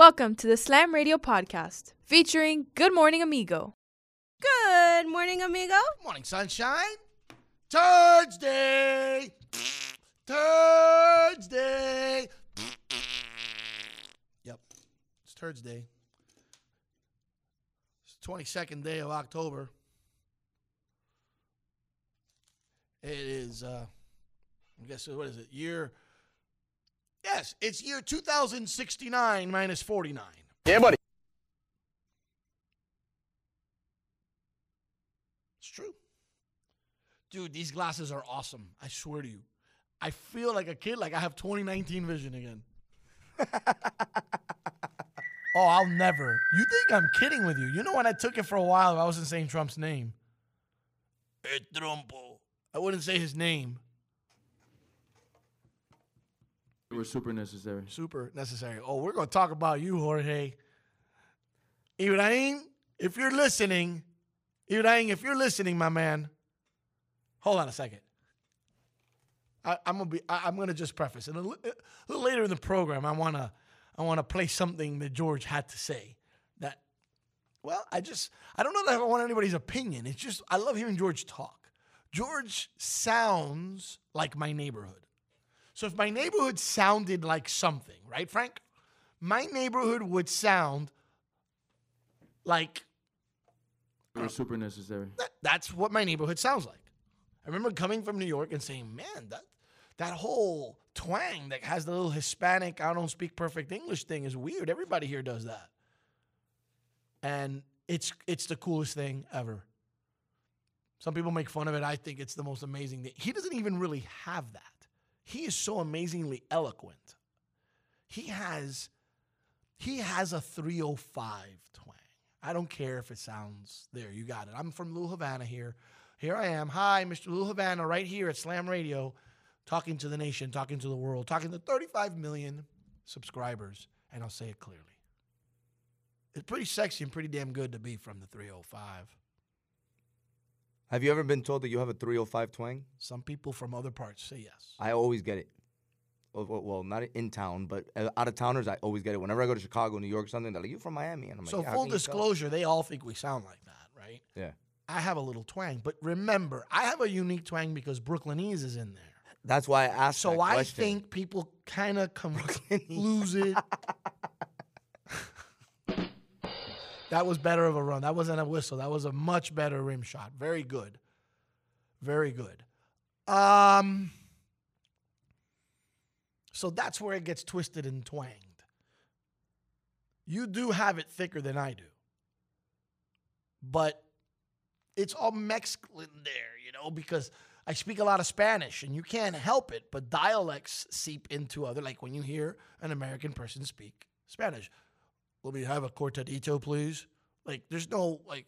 Welcome to the Slam Radio podcast featuring Good Morning Amigo. Good morning, amigo. Morning, sunshine. Thursday. Thursday. Yep. It's Thursday. It's the 22nd day of October. It is, uh, I guess, what is it? Year. Yes, it's year 2069 minus 49. Yeah, buddy. It's true. Dude, these glasses are awesome. I swear to you. I feel like a kid, like I have 2019 vision again. oh, I'll never. You think I'm kidding with you? You know when I took it for a while, I wasn't saying Trump's name. Hey, Trumpo. I wouldn't say his name. They were super necessary. Super necessary. Oh, we're going to talk about you, Jorge. Ibrahim, if you're listening, Ibrahim, if you're listening, my man, hold on a second. I, am gonna be. I, am gonna just preface a, a little later in the program. I wanna. I wanna play something that George had to say. That, well, I just. I don't know that I want anybody's opinion. It's just I love hearing George talk. George sounds like my neighborhood. So if my neighborhood sounded like something, right, Frank? My neighborhood would sound like They were um, super necessary. that, that's what my neighborhood sounds like. I remember coming from New York and saying, "Man, that that whole twang that has the little Hispanic, I don't speak perfect English thing is weird. Everybody here does that." And it's it's the coolest thing ever. Some people make fun of it. I think it's the most amazing thing. He doesn't even really have that. He is so amazingly eloquent. He has he has a 305 twang. I don't care if it sounds there. You got it. I'm from Little Havana here. Here I am. Hi, Mr. Little Havana, right here at Slam Radio, talking to the nation, talking to the world, talking to 35 million subscribers, and I'll say it clearly. It's pretty sexy and pretty damn good to be from the 305. Have you ever been told that you have a 305 twang? Some people from other parts say yes. I always get it. Well, well- well, not in town, but uh, out of towners, I always get it. Whenever I go to Chicago, New York, something, they're like, "You're from Miami?" And I'm like, So "Yeah, full can you tell?" disclosure, they all think we sound like that, right? Yeah, I have a little twang, but remember, I have a unique twang because Brooklynese is in there. that's why I asked. So I think people kind of come lose it. that was better of a run. That wasn't a whistle. That was a much better rim shot. Very good. Very good. Um so that's where it gets twisted and twanged. You do have it thicker than I do. But it's all Mexican there, you know, because I speak a lot of Spanish and you can't help it, but dialects seep into other, like when you hear an American person speak Spanish. Let me have a cortadito, please. Like, there's no, like,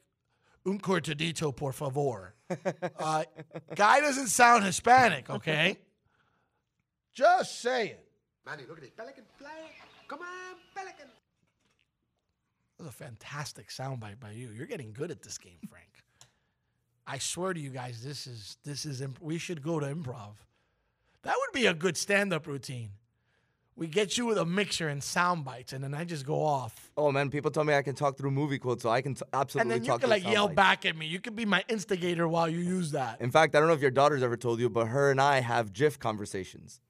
un cortadito, por favor. uh, guy doesn't sound Hispanic, okay? Just saying. Manny, look at this pelican fly. Come on, pelican. That was a fantastic soundbite by you. You're getting good at this game, Frank. I swear to you guys, this is this is imp- we should go to improv. That would be a good stand-up routine. We get you with a mixer and sound bites, and then I just go off. Oh man, people tell me I can talk through movie quotes, so I can t- And absolutely then you can like yell bites. back at me. You can be my instigator while you use that. In fact, I don't know if your daughter's ever told you, but her and I have GIF conversations.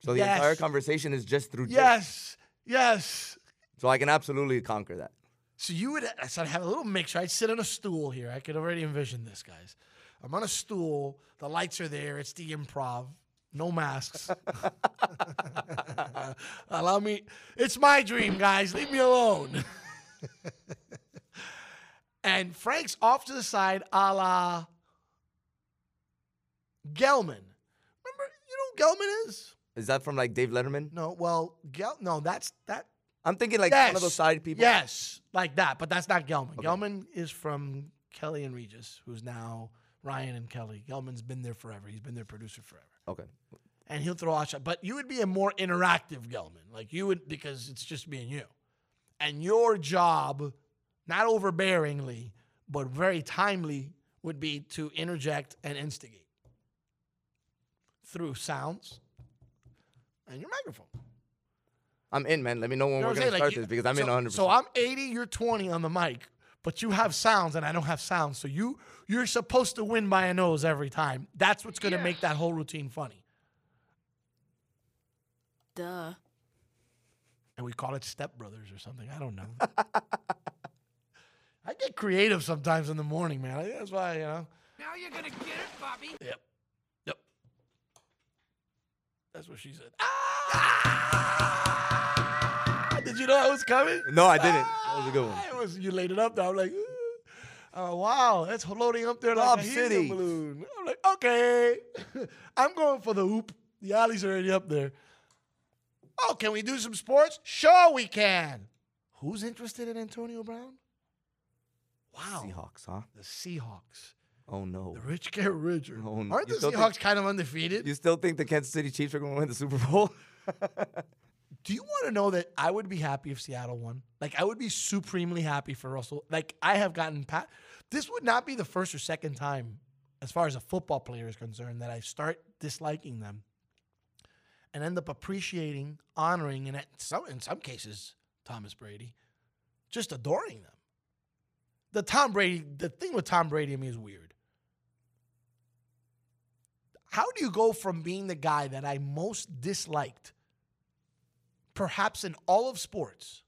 So the entire conversation is just through GIF. Yes, yes. So I can absolutely conquer that. So you would, uh, so I'd have a little mixer. I'd sit on a stool here. I could already envision this, guys. I'm on a stool. The lights are there. It's the improv. No masks. Allow me. It's my dream, guys. Leave me alone. and Frank's off to the side, a la Gelman. Remember, you know who Gelman is? Is that from like Dave Letterman? No, well, Gel. No, that's that. I'm thinking like yes. one of those side people. Yes, like that. But that's not Gelman. Okay. Gelman is from Kelly and Regis, who's now Ryan and Kelly. Gelman's been there forever. He's been their producer forever. Okay. And he'll throw out shot. But you would be a more interactive Gelman. Like you would, because it's just me and you. And your job, not overbearingly, but very timely, would be to interject and instigate through sounds and your microphone. I'm in, man. Let me know when You know we're gonna saying? start you- this because I'm so, in 100. So I'm 80, you're 20 on the mic, but you have sounds and I don't have sounds. So you you're supposed to win by a nose every time. That's what's gonna make that whole routine funny. Duh. And we call it Step Brothers or something. I don't know. I get creative sometimes in the morning, man. That's why, you know. Now you're gonna get it, Bobby. Yep. Yep. That's what she said. Ah! Did you know I was coming? No, I didn't. That was a good one. Ah, it was, you laid it up there. I'm like, "Ooh." Oh, wow, that's floating up there like Lob a City. balloon. I'm like, okay. I'm going for the hoop. The alley's already up there. Oh, can we do some sports? Sure, we can. Who's interested in Antonio Brown? Wow. Seahawks, huh? The Seahawks. Oh no. The rich get richer. Oh, no. Aren't You the Seahawks kind of undefeated? You still think the Kansas City Chiefs are going to win the Super Bowl? Do you want to know that I would be happy if Seattle won? Like I would be supremely happy for Russell. Like I have gotten pat. This would not be the first or second time, as far as a football player is concerned, that I start disliking them, and end up appreciating, honoring, and at some in some cases, Thomas Brady, just adoring them. The Tom Brady, the thing with Tom Brady, I mean, is weird. How do you go from being the guy that I most disliked? perhaps in all of sports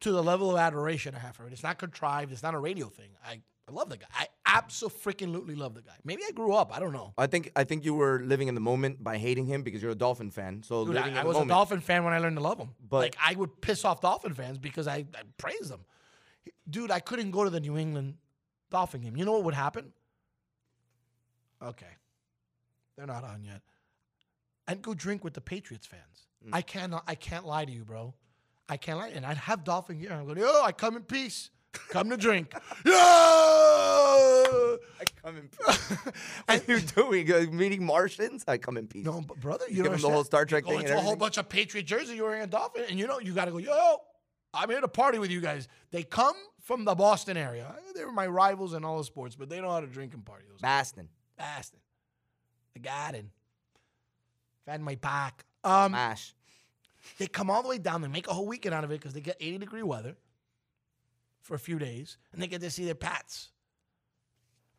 to the level of adoration I have for it. It's not contrived. It's not a radio thing. I, I love the guy. I absolutely love the guy. Maybe I grew up. I don't know. I think I think you were living in the moment by hating him because you're a Dolphin fan. So Dude, living I, I was moment. a Dolphin fan when I learned to love him. But- like I would piss off Dolphin fans because I, I praise them. Dude, I couldn't go to the New England Dolphin game. You know what would happen? Okay. They're not on yet. I'd go drink with the Patriots fans. Mm. I cannot I can't lie to you, bro. I can't lie. And I'd have Dolphin gear. I'm going, yo, I come in peace. Come to drink. yeah! I come in peace. what are you doing? Uh, meeting Martians? I come in peace. No, but brother, you Give know him the whole Star Trek thing into a whole bunch of Patriot jersey. You're wearing a Dolphin, and you know you got to go. Yo, I'm here to party with you guys. They come from the Boston area. They were my rivals in all the sports, but they know how to drink and party. Those Baston. Boston, the Garden, Fan my pack. Um, Mash. They come all the way down. They make a whole weekend out of it because they get 80 degree weather for a few days, and they get to see their pets.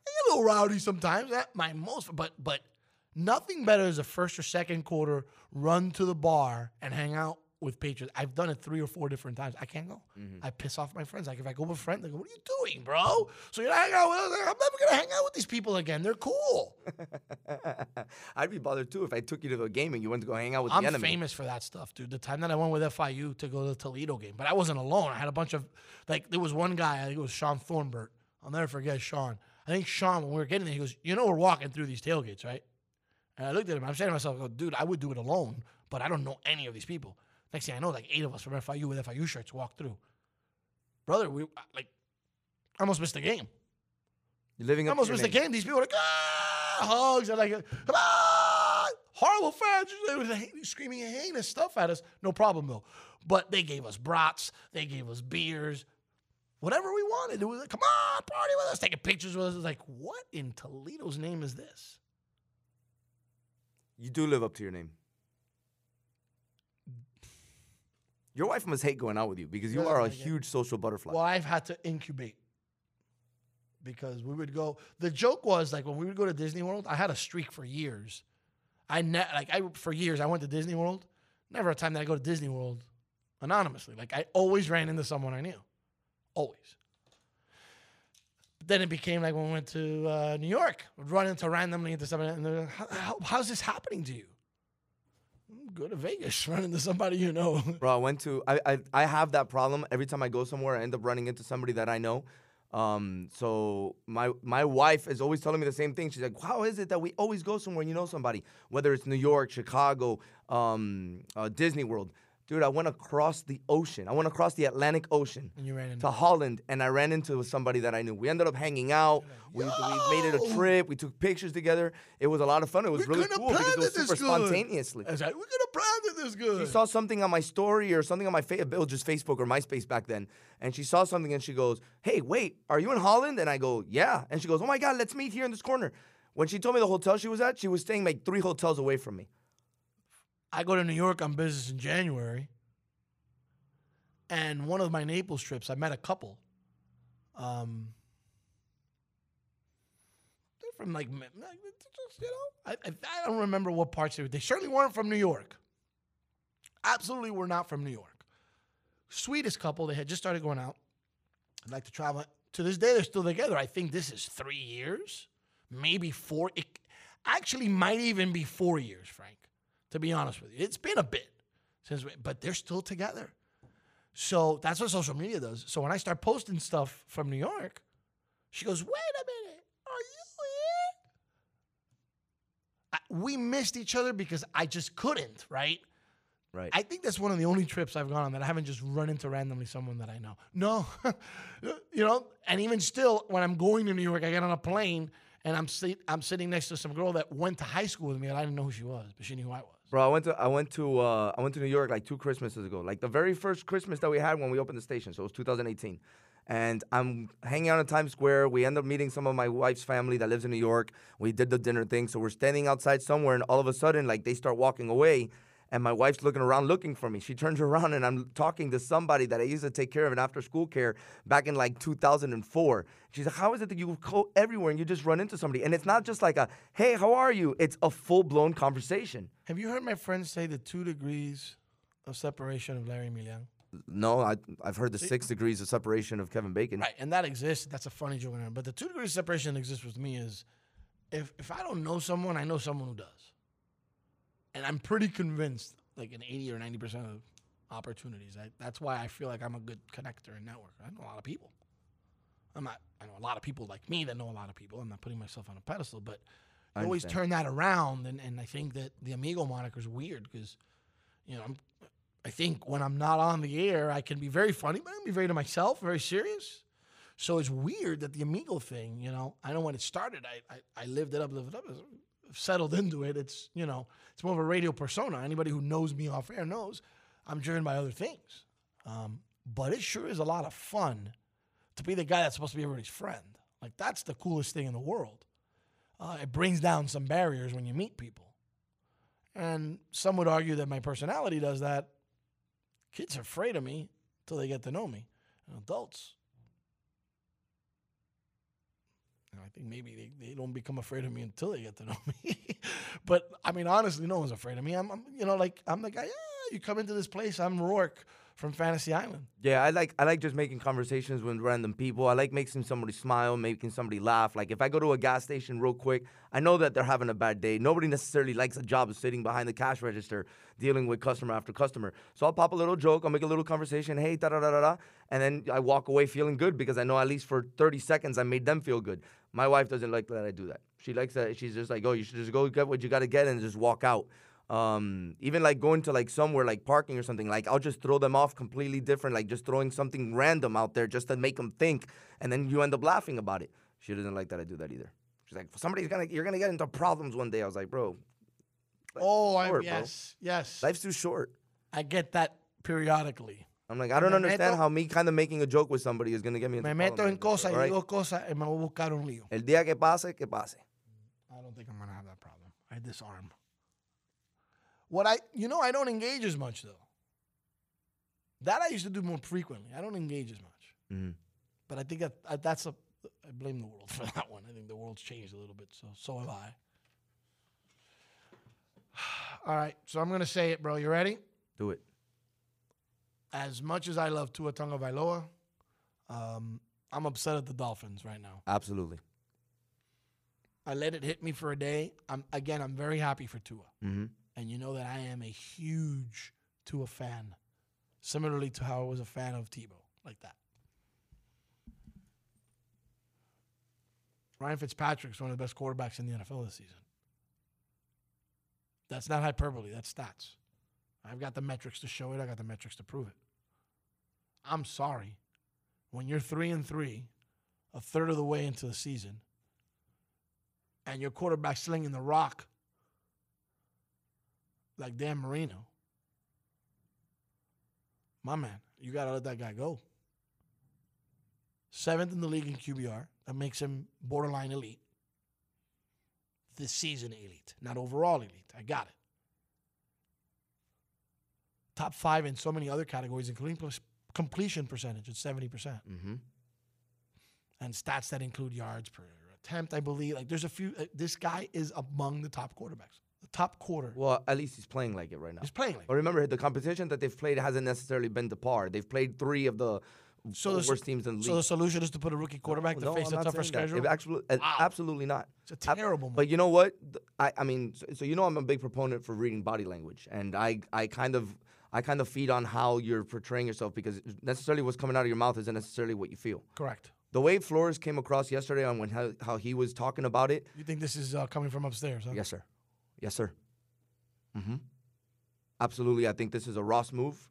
They get a little rowdy sometimes. That my most, but but nothing better is a first or second quarter run to the bar and hang out with Patriots. I've done it three or four different times. I can't go. Mm-hmm. I piss off my friends. Like if I go with a friend, they go, "What are you doing, bro?" So you're not hanging out with us. I'm never gonna hang out with these people again. They're cool. I'd be bothered too if I took you to the game and you went to go hang out with I'm the enemy. famous for that stuff, dude. The time that I went with FIU to go to the Toledo game, but I wasn't alone. I had a bunch of like there was one guy, I think it was Sean Thornbert. I'll never forget Sean. I think Sean, when we were getting there, he goes, "You know, we're walking through these tailgates, right?" And I looked at him. I'm saying to myself, I go, "Dude, I would do it alone, but I don't know any of these people." Next thing I know, like eight of us from FIU with FIU shirts walk through. Brother, we like I almost missed the game. You're living up. I almost missed your the game. These people were like, ah, hugs. And like, on. Horrible fans. They were screaming heinous stuff at us. No problem, though. But they gave us brats. They gave us beers. Whatever we wanted. It was like, come on, party with us. Taking pictures with us. It was like, what in Toledo's name is this? You do live up to your name. Your wife must hate going out with you because you are a huge social butterfly. Well, I've had to incubate because we would go. The joke was like when we would go to Disney World. I had a streak for years. I ne- like I for years I went to Disney World. Never a time that I go to Disney World anonymously. Like I always ran into someone I knew, always. But then it became like when we went to uh, New York, would run into randomly into someone, and they're like, how, how's this happening to you? "Mm, Go to Vegas, run into somebody you know. Bro, I went to I, I I have that problem every time I go somewhere. I end up running into somebody that I know. Um, so my my wife is always telling me the same thing. She's like, "How is it that we always go somewhere and you know somebody? Whether it's New York, Chicago, um, uh, Disney World." Dude, I went across the ocean. I went across the Atlantic Ocean And you ran into to Holland, and I ran into somebody that I knew. We ended up hanging out. We, we made it a trip. We took pictures together. It was a lot of fun. It was We really cool because it was super spontaneously. I was like, we could have planned it this good. She saw something on my story or something on my fa- it was just Facebook or MySpace back then, and she saw something and she goes, "Hey, wait, are you in Holland?" And I go, "Yeah," and she goes, "Oh my God, let's meet here in this corner." When she told me the hotel she was at, she was staying like three hotels away from me. I go to New York on business in January. And one of my Naples trips, I met a couple. Um, they're from like, you know, I, I, I don't remember what parts they were. They certainly weren't from New York. Absolutely were not from New York. Sweetest couple. They had just started going out. I'd like to travel. To this day, they're still together. I think this is three years, maybe four. It actually might even be four years, Frank. To be honest with you, it's been a bit since, we, but they're still together. So that's what social media does. So when I start posting stuff from New York, she goes, "Wait a minute, are you here?" I, we missed each other because I just couldn't, right? Right. I think that's one of the only trips I've gone on that I haven't just run into randomly someone that I know. No, you know, and even still, when I'm going to New York, I get on a plane and I'm sit- I'm sitting next to some girl that went to high school with me and I didn't know who she was, but she knew who I was. Bro, I went to I went to uh, I went to New York like two Christmases ago. Like the very first Christmas that we had when we opened the station, so it was 2018. And I'm hanging out in Times Square. We end up meeting some of my wife's family that lives in New York. We did the dinner thing, so we're standing outside somewhere, and all of a sudden, like they start walking away, and my wife's looking around looking for me. She turns around, and I'm talking to somebody that I used to take care of in after school care back in like 2004. She's like, "How is it that you go everywhere and you just run into somebody?" And it's not just like a "Hey, how are you?" It's a full blown conversation. Have you heard my friends say the two degrees of separation of Larry Milian? No, I, I've heard the six degrees of separation of Kevin Bacon. Right, and that exists. That's a funny joke, but the two degrees of separation that exists with me is if if I don't know someone, I know someone who does, and I'm pretty convinced, like in eighty or ninety percent of opportunities. I, that's why I feel like I'm a good connector and networker. I know a lot of people. I'm not. I know a lot of people like me that know a lot of people. I'm not putting myself on a pedestal, but I always turn that around, and, and I think that the amigo moniker is weird because, you know, I'm, I think when I'm not on the air, I can be very funny, but I can be very to myself, very serious. So it's weird that the amigo thing, you know, I know when it started, I I, I lived it up, lived it up, settled into it. It's you know, it's more of a radio persona. Anybody who knows me off air knows I'm driven by other things. Um, but it sure is a lot of fun to be the guy that's supposed to be everybody's friend. Like that's the coolest thing in the world. Uh, it brings down some barriers when you meet people. And some would argue that my personality does that. Kids are afraid of me until they get to know me. And adults, know, I think maybe they, they don't become afraid of me until they get to know me. but I mean, honestly, no one's afraid of me. I'm, I'm you know, like I'm the guy. Yeah, you come into this place. I'm Roarke from Fantasy Island. Yeah, I like I like just making conversations with random people. I like making somebody smile, making somebody laugh. Like if I go to a gas station real quick, I know that they're having a bad day. Nobody necessarily likes a job of sitting behind the cash register dealing with customer after customer. So I'll pop a little joke, I'll make a little conversation, hey, da da da da da, and then I walk away feeling good because I know at least for 30 seconds I made them feel good. My wife doesn't like that I do that. She likes that she's just like, oh, you should just go get what you got to get and just walk out. Um, even like going to like somewhere like parking or something, like I'll just throw them off completely different, like just throwing something random out there just to make them think, and then you end up laughing about it. She doesn't like that I do that either. She's like, somebody's gonna, you're gonna get into problems one day. I was like, bro, Oh, I, short, bro. yes, yes. life's too short. I get that periodically. I'm like, I don't Me understand meto- how me kind of making a joke with somebody is gonna get me into Me meto en cosas y alright? digo cosas y me voy a buscar un lío. El día que pase, que pase. I don't think I'm gonna have that problem. I disarm. What I, you know, I don't engage as much though. That I used to do more frequently. I don't engage as much. Mhm. But I think that uh, that's a. I blame the world for that one. I think the world's changed a little bit. So so have I. All right, so I'm gonna say it, bro. You ready? Do it. As much as I love Tua Tagovailoa, um, I'm upset at the Dolphins right now. Absolutely. I let it hit me for a day. I'm again. I'm very happy for Tua. hmm and you know that I am a huge Tua fan, similarly to how I was a fan of Tebow, like that. Ryan Fitzpatrick's one of the best quarterbacks in the NFL this season. That's not hyperbole, that's stats. I've got the metrics to show it, I got the metrics to prove it. I'm sorry. When you're 3 and 3, a third of the way into the season, and your quarterback slinging the rock like Dan Marino. My man, you got to let that guy go. Seventh in the league in QBR. That makes him borderline elite. This season elite, not overall elite. I got it. top five in so many other categories, including completion percentage. It's seventy percent, Mm-hmm. and stats that include yards per attempt. I believe like there's a few. Uh, this guy is among the top quarterbacks. Top quarter. Well, at least he's playing like it right now. He's playing like. But remember, the competition that they've played hasn't necessarily been to par. They've played three of the So the, worst teams in the league. so the solution is to put a rookie quarterback to No, face I'm a not tougher schedule. Uh, Wow. absolutely not. It's a terrible move. But you know what? I, I mean, so, so you know, I'm a big proponent for reading body language, and I, I kind of, I kind of feed on how you're portraying yourself because necessarily what's coming out of your mouth isn't necessarily what you feel. Correct. The way Flores came across yesterday on when how, how he was talking about it, You think this is uh, coming from upstairs? Huh? yes, sir, yes, sir. Mm-hmm. Absolutely, I think this is a Ross move,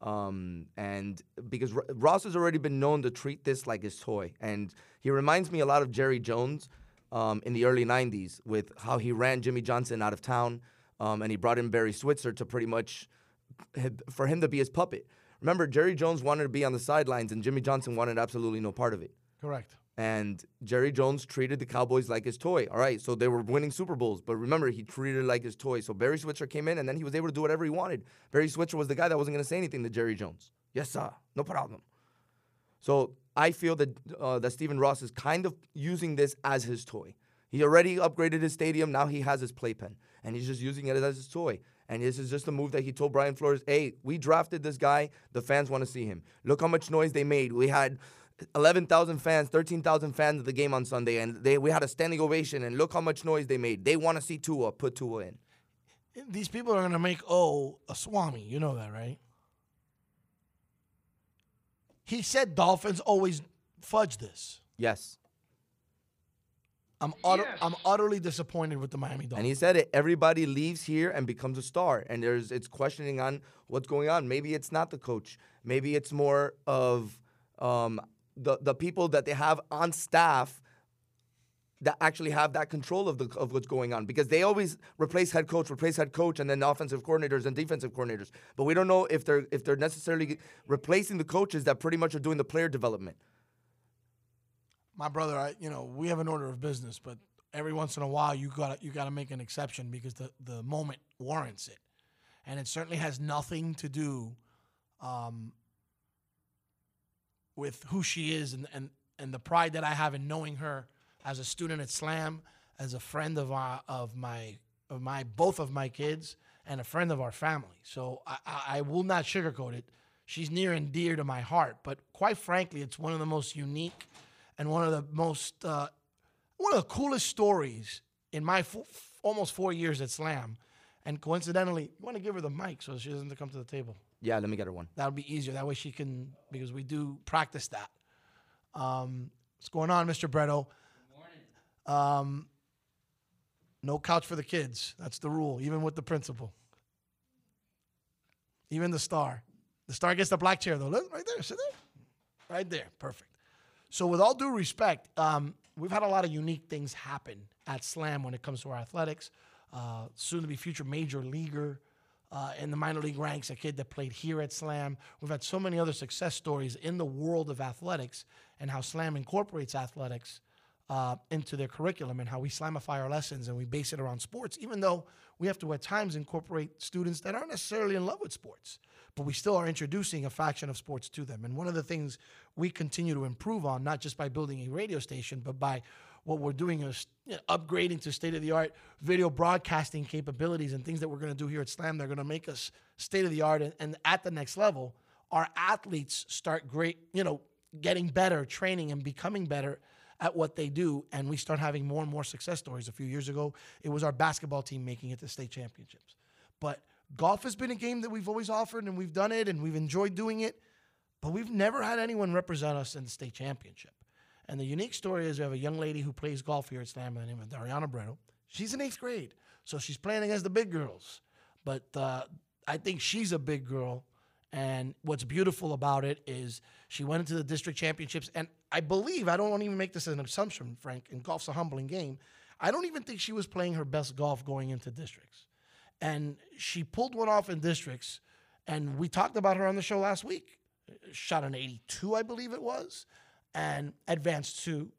um, and because R- Ross has already been known to treat this like his toy, and he reminds me a lot of Jerry Jones um, in the early '90s with how he ran Jimmy Johnson out of town, um, and he brought in Barry Switzer to pretty much for him to be his puppet. Remember, Jerry Jones wanted to be on the sidelines, and Jimmy Johnson wanted absolutely no part of it. Correct. And Jerry Jones treated the Cowboys like his toy. All right, so they were winning Super Bowls, but remember, he treated it like his toy. So Barry Switzer came in, and then he was able to do whatever he wanted. Barry Switzer was the guy that wasn't going to say anything to Jerry Jones. Yes, sir, no problem. So I feel that uh, that Stephen Ross is kind of using this as his toy. He already upgraded his stadium. Now he has his playpen, and he's just using it as his toy. And this is just a move that he told Brian Flores, "Hey, we drafted this guy. The fans want to see him. Look how much noise they made. We had 11,000 fans, 13,000 fans at the game on Sunday, and they we had a standing ovation. And look how much noise they made. They want to see Tua. Put Tua in. These people are going to make O a Swami. You know that, right? He said Dolphins always fudge this. Yes." I'm utter, I'm utterly disappointed with the Miami Dolphins. And he said it. Everybody leaves here and becomes a star, and there's it's questioning on what's going on. Maybe it's not the coach. Maybe it's more of um, the the people that they have on staff that actually have that control of the of what's going on because they always replace head coach, replace head coach, and then offensive coordinators and defensive coordinators. But we don't know if they're if they're necessarily replacing the coaches that pretty much are doing the player development. My brother, I, you know, we have an order of business, but every once in a while you got you got to make an exception because the the moment warrants it, and it certainly has nothing to do um, with who she is and, and and the pride that I have in knowing her as a student at Slam, as a friend of our, of my of my both of my kids, and a friend of our family. So I, I, I will not sugarcoat it. She's near and dear to my heart, but quite frankly, it's one of the most unique and one of the most uh, one of the coolest stories in my f- almost four years at Slam. And coincidentally, you want to give her the mic so she doesn't come to the table. Yeah, let me get her one. That'll be easier. That way she can, because we do practice that. Um, what's going on, Mr. Bretto? Um, no couch for the kids. That's the rule, even with the principal. Even the star. The star gets the black chair, though. Look, right there. Sit there. Right there. Perfect. So, with all due respect, um, we've had a lot of unique things happen at Slam when it comes to our athletics. Uh, soon to be future major leaguer uh, in the minor league ranks, a kid that played here at Slam. We've had so many other success stories in the world of athletics and how Slam incorporates athletics uh, into their curriculum and how we slamify our lessons and we base it around sports, even though we have to at times incorporate students that aren't necessarily in love with sports, but we still are introducing a faction of sports to them. And one of the things we continue to improve on, not just by building a radio station, but by what we're doing is you know, upgrading to state of the art video broadcasting capabilities and things that we're going to do here at Slam. They're going to make us state of the art and, and at the next level. Our athletes start great, you know, getting better, training and becoming better at what they do, and we start having more and more success stories. A few years ago, it was our basketball team making it to state championships. But golf has been a game that we've always offered, and we've done it, and we've enjoyed doing it. But we've never had anyone represent us in the state championship. And the unique story is we have a young lady who plays golf here at Slam by the name of Dariana Bretto. She's in eighth grade, so she's playing against the big girls. But uh, I think she's a big girl. And what's beautiful about it is she went into the district championships. And I believe, I don't want to even make this an assumption, Frank, and golf's a humbling game. I don't even think she was playing her best golf going into districts. And she pulled one off in districts. And we talked about her on the show last week. Shot an 82, I believe it was, and advanced to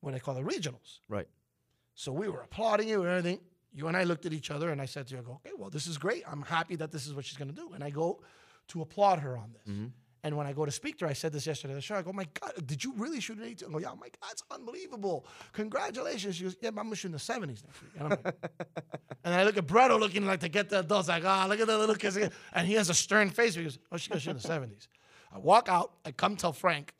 what I call the regionals. Right. So we were applauding you and everything. you and I looked at each other, and I said to you, I go, okay, well, this is great. I'm happy that this is what she's going to do. And I go to applaud her on this. And when I go to speak to her, I said this yesterday at the show. I go, my God, did you really shoot an 82? I go, yeah, my God, it's unbelievable. Congratulations. She goes, yeah, but I'm going to shoot in the 70s next week. And, like, and I look at Bretto looking like to get the adults. Like, ah, look at the little kids. And he has a stern face. He goes, oh, she's going to shoot in the 70s. I walk out. I come tell Frank,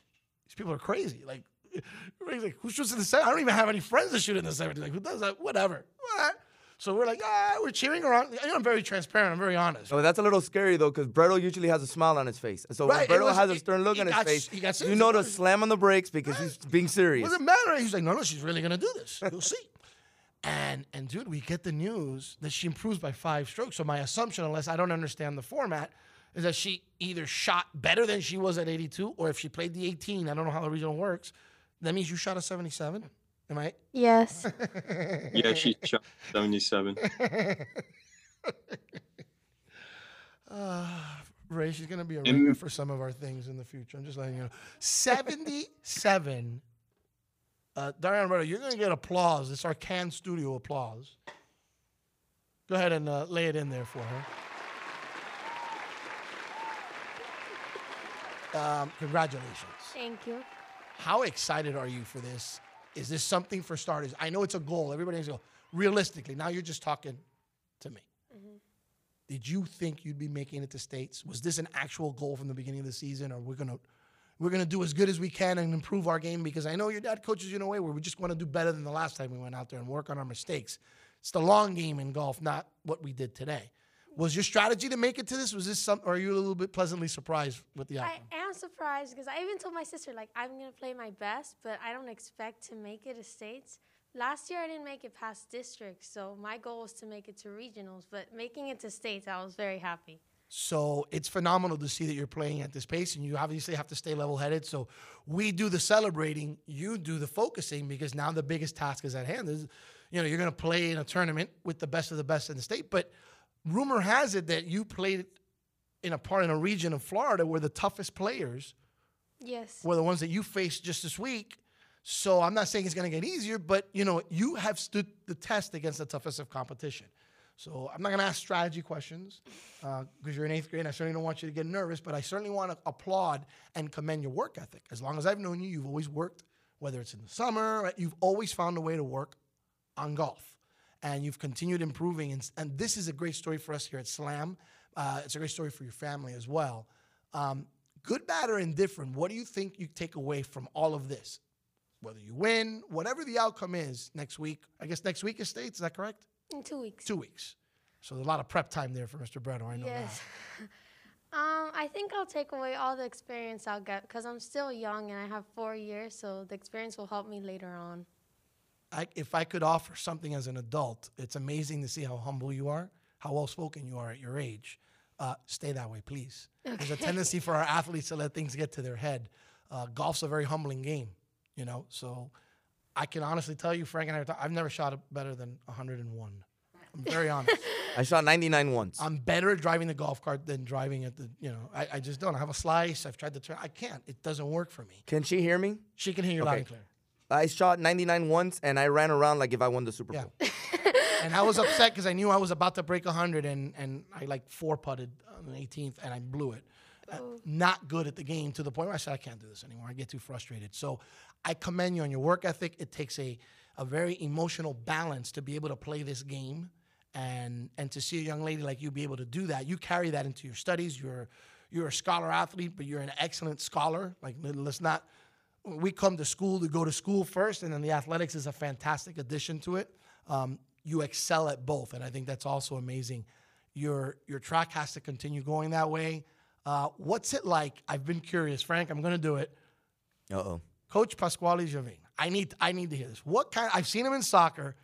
these people are crazy. Like, he's like, who shoots in the 70s? I don't even have any friends that shoot in the 70s. Like, who does that? Whatever. What? So we're like, ah, we're cheering her on. You know, I'm very transparent. I'm very honest. Oh, that's a little scary though, because Bredo usually has a smile on his face. And so Right, when Bredo was- has a stern look on his got face, you know to slam on the brakes because he's being serious. Doesn't matter. He's like, no, no, she's really gonna do this. You'll see. And and dude, we get the news that she improves by five strokes. So my assumption, unless I don't understand the format, is that she either shot better than she was at 82, or if she played the 18, I don't know how the regional works. That means you shot a 77. Am I? Yes. Yeah, she shot 77. Ray, she's gonna be a Em- ringer for some of our things in the future. I'm just letting you know. 77. Uh, Dariana Bretto, you're gonna get applause. It's our Can Studio applause. Go ahead and uh, lay it in there for her. Um, congratulations. Thank you. How excited are you for this? Is this something for starters? I know it's a goal. Everybody has to go. Realistically, now you're just talking to me. Did you think you'd be making it to states? Was this an actual goal from the beginning of the season, or we're gonna we're gonna do as good as we can and improve our game? Because I know your dad coaches you in a way where we just want to do better than the last time we went out there and work on our mistakes. It's the long game in golf, not what we did today. Was your strategy to make it to this? Was this something, or are you a little bit pleasantly surprised with the outcome? I am surprised because I even told my sister like I'm gonna play my best, but I don't expect to make it to states. Last year I didn't make it past districts, so my goal was to make it to regionals. But making it to states, I was very happy. So it's phenomenal to see that you're playing at this pace, and you obviously have to stay level headed. So we do the celebrating, you do the focusing, because now the biggest task is at hand. Is you know you're going to play in a tournament with the best of the best in the state, but rumor has it that you played in a part in a region of Florida where the toughest players Yes. were the ones that you faced just this week. So I'm not saying it's going to get easier, but you know you have stood the test against the toughest of competition. So I'm not going to ask strategy questions uh, because you're in eighth grade. And I certainly don't want you to get nervous, but I certainly want to applaud and commend your work ethic. As long as I've known you, you've always worked, whether it's in the summer, you've always found a way to work on golf, and you've continued improving. And, and this is a great story for us here at Slam. Uh, it's a great story for your family as well. Um, good, bad, or indifferent, what do you think you take away from all of this? Whether you win, whatever the outcome is next week. I guess next week is states. Is that correct? In two weeks. Two weeks. So there's a lot of prep time there for Mr. Breno. I know Yes. um, I think I'll take away all the experience I'll get because I'm still young and I have four years, so the experience will help me later on. That. I, if I could offer something as an adult, it's amazing to see how humble you are, how well spoken you are at your age. Uh, stay that way, please. There's a tendency for our athletes to let things get to their head. Uh, golf's a very humbling game, you know. So I can honestly tell you, Frank and I, are ta- I've never shot it better than 101. I'm very honest. I shot 99 once. I'm better at driving the golf cart than driving at the, you know, I, I just don't. I have a slice. I've tried to turn. I can't. It doesn't work for me. Can she hear me? She can hear you loud and clear. I shot 99 once and I ran around like if I won the Super Yeah. Bowl. and I was upset because I knew I was about to break 100 and, and I like four putted on the 18th and I blew it. Uh, not good at the game to the point where I said, I can't do this anymore. I get too frustrated. So I commend you on your work ethic. It takes a, a very emotional balance to be able to play this game and and to see a young lady like you be able to do that. You carry that into your studies. You're you're a scholar athlete, but you're an excellent scholar. Like let's not we come to school to go to school first, and then the athletics is a fantastic addition to it. Um, you excel at both, and I think that's also amazing. Your your track has to continue going that way. Uh, what's it like? I've been curious, Frank. I'm going to do it. Uh oh. Coach Pasquale Javin. I need I need to hear this. What kind? I've seen him in soccer.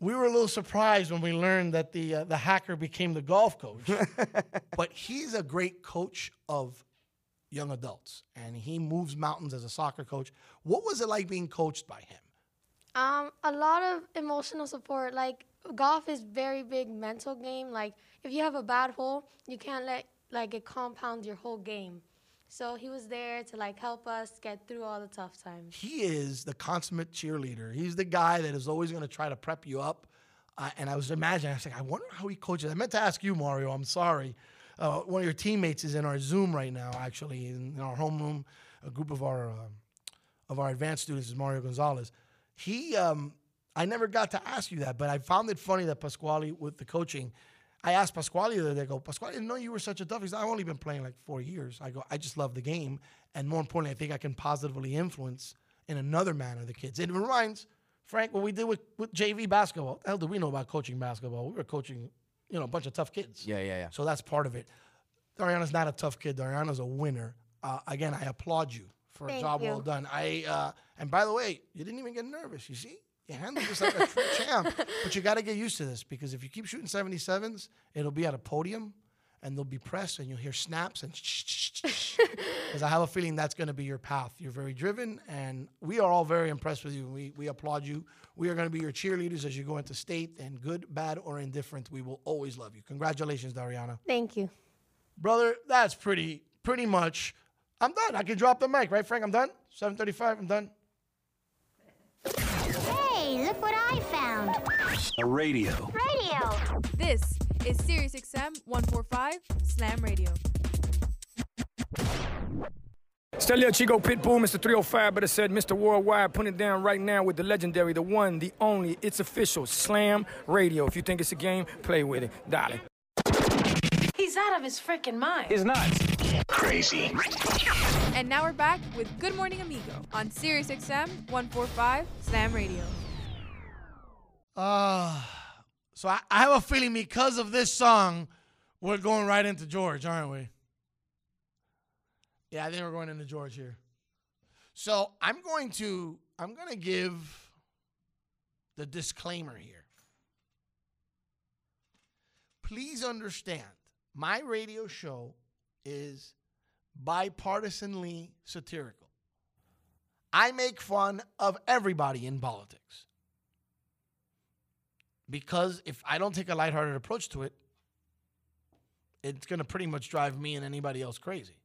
We were a little surprised when we learned that the uh, the hacker became the golf coach, but he's a great coach of young adults, and he moves mountains as a soccer coach. What was it like being coached by him? Um, a lot of emotional support. Like golf is very big mental game. Like if you have a bad hole, you can't let like it compound your whole game. So he was there to like help us get through all the tough times. He is the consummate cheerleader. He's the guy that is always going to try to prep you up. Uh, and I was imagining, I was like, I wonder how he coaches. I meant to ask you, Mario. I'm sorry. Uh, one of your teammates is in our Zoom right now, actually, in our homeroom. A group of our um of our advanced students is Mario Gonzalez. He, um, I never got to ask you that, but I found it funny that Pasquale with the coaching. I asked Pasquale the other day, I go, Pasquale, I didn't know you were such a tough. He's I've only been playing like four years. I go, I just love the game. And more importantly, I think I can positively influence in another manner the kids. It reminds, Frank, what we did with, with JV basketball. The hell do we know about coaching basketball? We were coaching, you know, a bunch of tough kids. Yeah, yeah, yeah. So that's part of it. Dariana's not a tough kid. Dariana's a winner. Uh, again, I applaud you for a job you. well done. I uh, and by the way, you didn't even get nervous. You see, you handled this like a true champ. But you got to get used to this because if you keep shooting 77s, it'll be at a podium, and they'll be pressed and you'll hear snaps and. Because I have a feeling that's going to be your path. You're very driven, and we are all very impressed with you. We we applaud you. We are going to be your cheerleaders as you go into state, and good, bad, or indifferent, we will always love you. Congratulations, Dariana Thank you. brother, that's pretty pretty much. I'm done. I can drop the mic, right, Frank? I'm done. 7:35. I'm done. Hey, look what I found. A radio. Radio. This is SiriusXM 145 Slam Radio. Stelio Chico Pitbull, Mr. 305, but better said Mr. Worldwide. Put it down right now with the legendary, the one, the only, it's official, Slam Radio. If you think it's a game, play with it. Darling. He's out of his freaking mind. He's nuts. Crazy. And now we're back with Good Morning Amigo on SiriusXM 145 Slam Radio. Uh, so I, I have a feeling because of this song, we're going right into George, aren't we? Yeah, I think we're going into George here. So I'm going to I'm going to give the disclaimer here. Please understand, my radio show is bipartisanly satirical. I make fun of everybody in politics. Because if I don't take a lighthearted approach to it, it's going to pretty much drive me and anybody else crazy.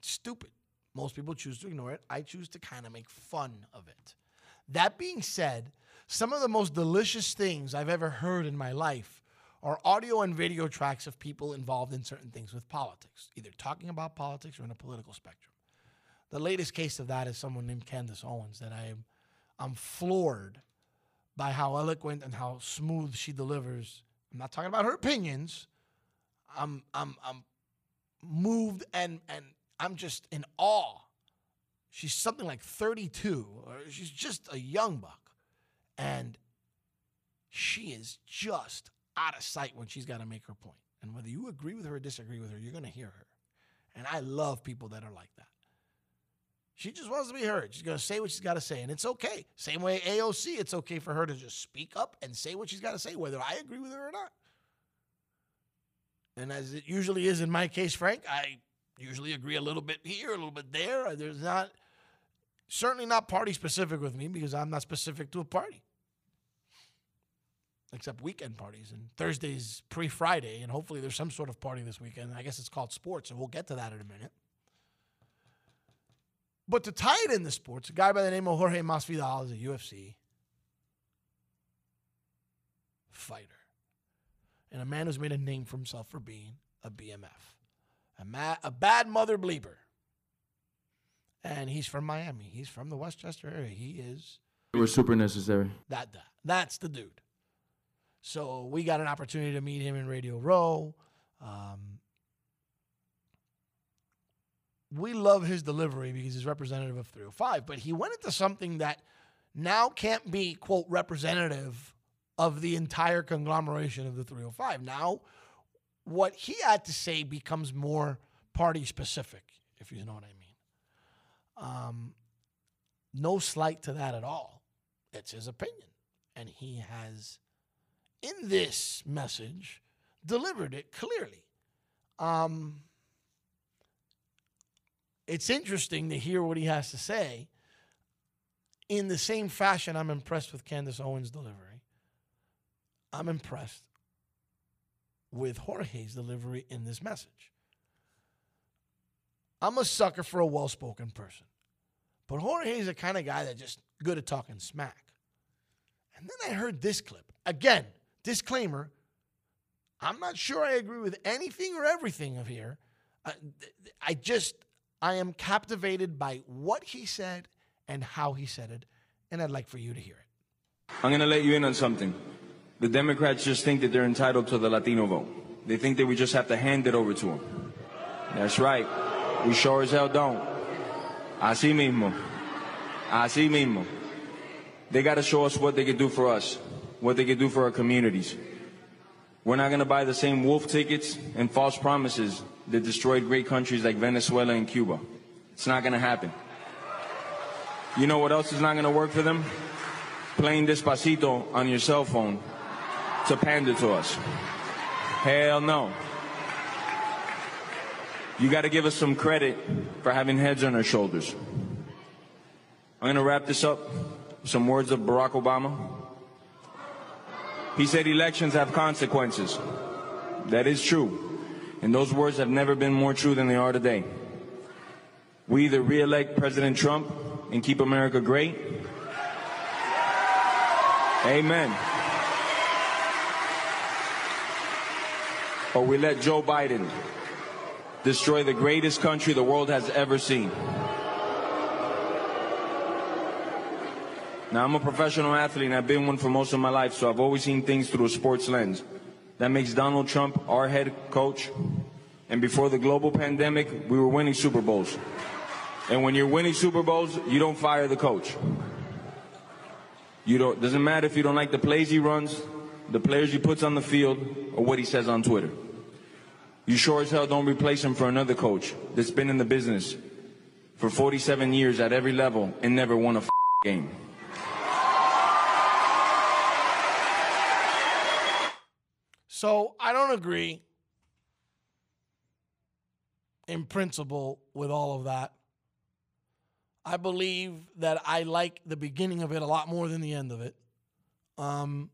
Stupid. Most people choose to ignore it. I choose to kind of make fun of it. That being said, some of the most delicious things I've ever heard in my life are audio and video tracks of people involved in certain things with politics, either talking about politics or in a political spectrum. The latest case of that is someone named Candace Owens that I am I'm floored by how eloquent and how smooth she delivers. I'm not talking about her opinions. I'm I'm I'm moved and and I'm just in awe. She's something like 32, or she's just a young buck, and she is just out of sight when she's got to make her point. And whether you agree with her or disagree with her, you're going to hear her. And I love people that are like that. She just wants to be heard. She's going to say what she's got to say, and it's okay. Same way AOC, it's okay for her to just speak up and say what she's got to say, whether I agree with her or not. And as it usually is in my case, Frank, I usually agree a little bit here, a little bit there. There's not, certainly not party specific with me because I'm not specific to a party. Except weekend parties and Thursday's pre Friday, and hopefully there's some sort of party this weekend. I guess it's called sports, and we'll get to that in a minute. But to tie it into sports, a guy by the name of Jorge Masvidal is a UFC fighter and a man who's made a name for himself for being a BMF, a, ma- a bad mother bleeper. And he's from Miami. He's from the Westchester area. He is They were super necessary. that, that. That's the dude. So we got an opportunity to meet him in Radio Row. Um, we love his delivery because he's representative of 305, but he went into something that now can't be, quote, representative of the entire conglomeration of the 305. Now, what he had to say becomes more party specific, if you know what I mean. Um, no slight to that at all. It's his opinion. And he has, in this message, delivered it clearly. Um, it's interesting to hear what he has to say. In the same fashion, I'm impressed with Candace Owens' delivery. I'm impressed with Jorge's delivery in this message. I'm a sucker for a well spoken person. But Jorge's the kind of guy that just good at talking smack. And then I heard this clip. Again, disclaimer I'm not sure I agree with anything or everything of here. I, I just, I am captivated by what he said and how he said it, and I'd like for you to hear it. I'm going to let you in on something. The Democrats just think that they're entitled to the Latino vote. They think that we just have to hand it over to them. That's right. We sure as hell don't. Así mismo. Así mismo. They got to show us what they can do for us, what they can do for our communities. We're not going to buy the same wolf tickets and false promises that destroyed great countries like Venezuela and Cuba. It's not going to happen. You know what else is not going to work for them? Playing Despacito on your cell phone to pander to us. Hell no. You got to give us some credit for having heads on our shoulders. I'm going to wrap this up with some words of Barack Obama. He said elections have consequences. That is true. And those words have never been more true than they are today. We either re-elect President Trump and keep America great. Amen. Or we let Joe Biden destroy the greatest country the world has ever seen. Now, I'm a professional athlete and I've been one for most of my life, so I've always seen things through a sports lens. That makes Donald Trump our head coach. And before the global pandemic, we were winning Super Bowls. And when you're winning Super Bowls, you don't fire the coach. You don't, doesn't matter if you don't like the plays he runs, the players he puts on the field, or what he says on Twitter. You sure as hell don't replace him for another coach that's been in the business for 47 years at every level and never won a game. So I don't agree in principle with all of that. I believe that I like the beginning of it a lot more than the end of it. Um,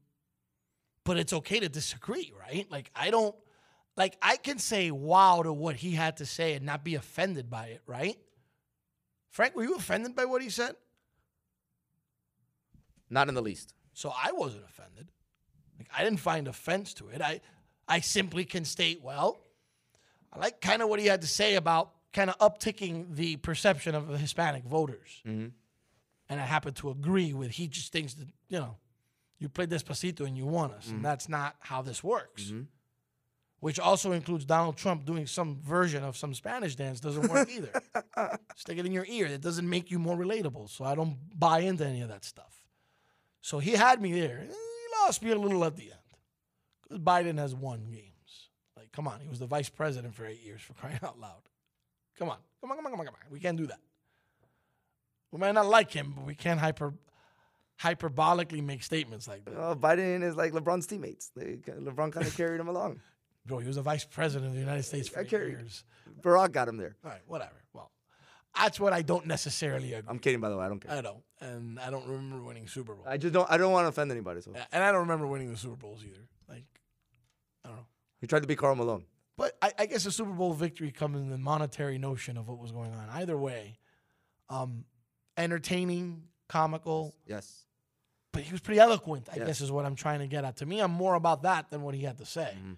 but it's okay to disagree, right? Like I don't like I can say wow to what he had to say and not be offended by it, right? Frank, were you offended by what he said? Not in the least. So I wasn't offended. I didn't find offense to it. I I simply can state, well, I like kind of what he had to say about kind of upticking the perception of the Hispanic voters. Mm-hmm. And I happen to agree with he just thinks that, you know, you play Despacito and you won us. Mhm. And that's not how this works. Mm-hmm. Which also includes Donald Trump doing some version of some Spanish dance doesn't work either. Stick it in your ear. It doesn't make you more relatable. So I don't buy into any of that stuff. So he had me there. He be a little at the end. Because Biden has won games. Like, come on. He was the vice president for eight years for crying out loud. Come on. Come on, come on, come on, come on. We can't do that. We might not like him, but we can't hyper hyperbolically make statements like that. Uh, Biden is like LeBron's teammates. LeBron kind of carried him along. Bro, he was the vice president of the United States for I eight carried. years. Barack got him there. All right, whatever. Well, that's what I don't necessarily agree. I'm kidding, by the way. I don't care. I don't, and I don't remember winning Super Bowl. I just don't. I don't want to offend anybody. So and I don't remember winning the Super Bowls either. Like, I don't know. he tried to be Karl Malone. But I, I guess a Super Bowl victory comes in the monetary notion of what was going on. Either way, um, entertaining, comical. Yes. But he was pretty eloquent. I Yes. guess is what I'm trying to get at. To me, I'm more about that than what he had to say. Mm-hmm.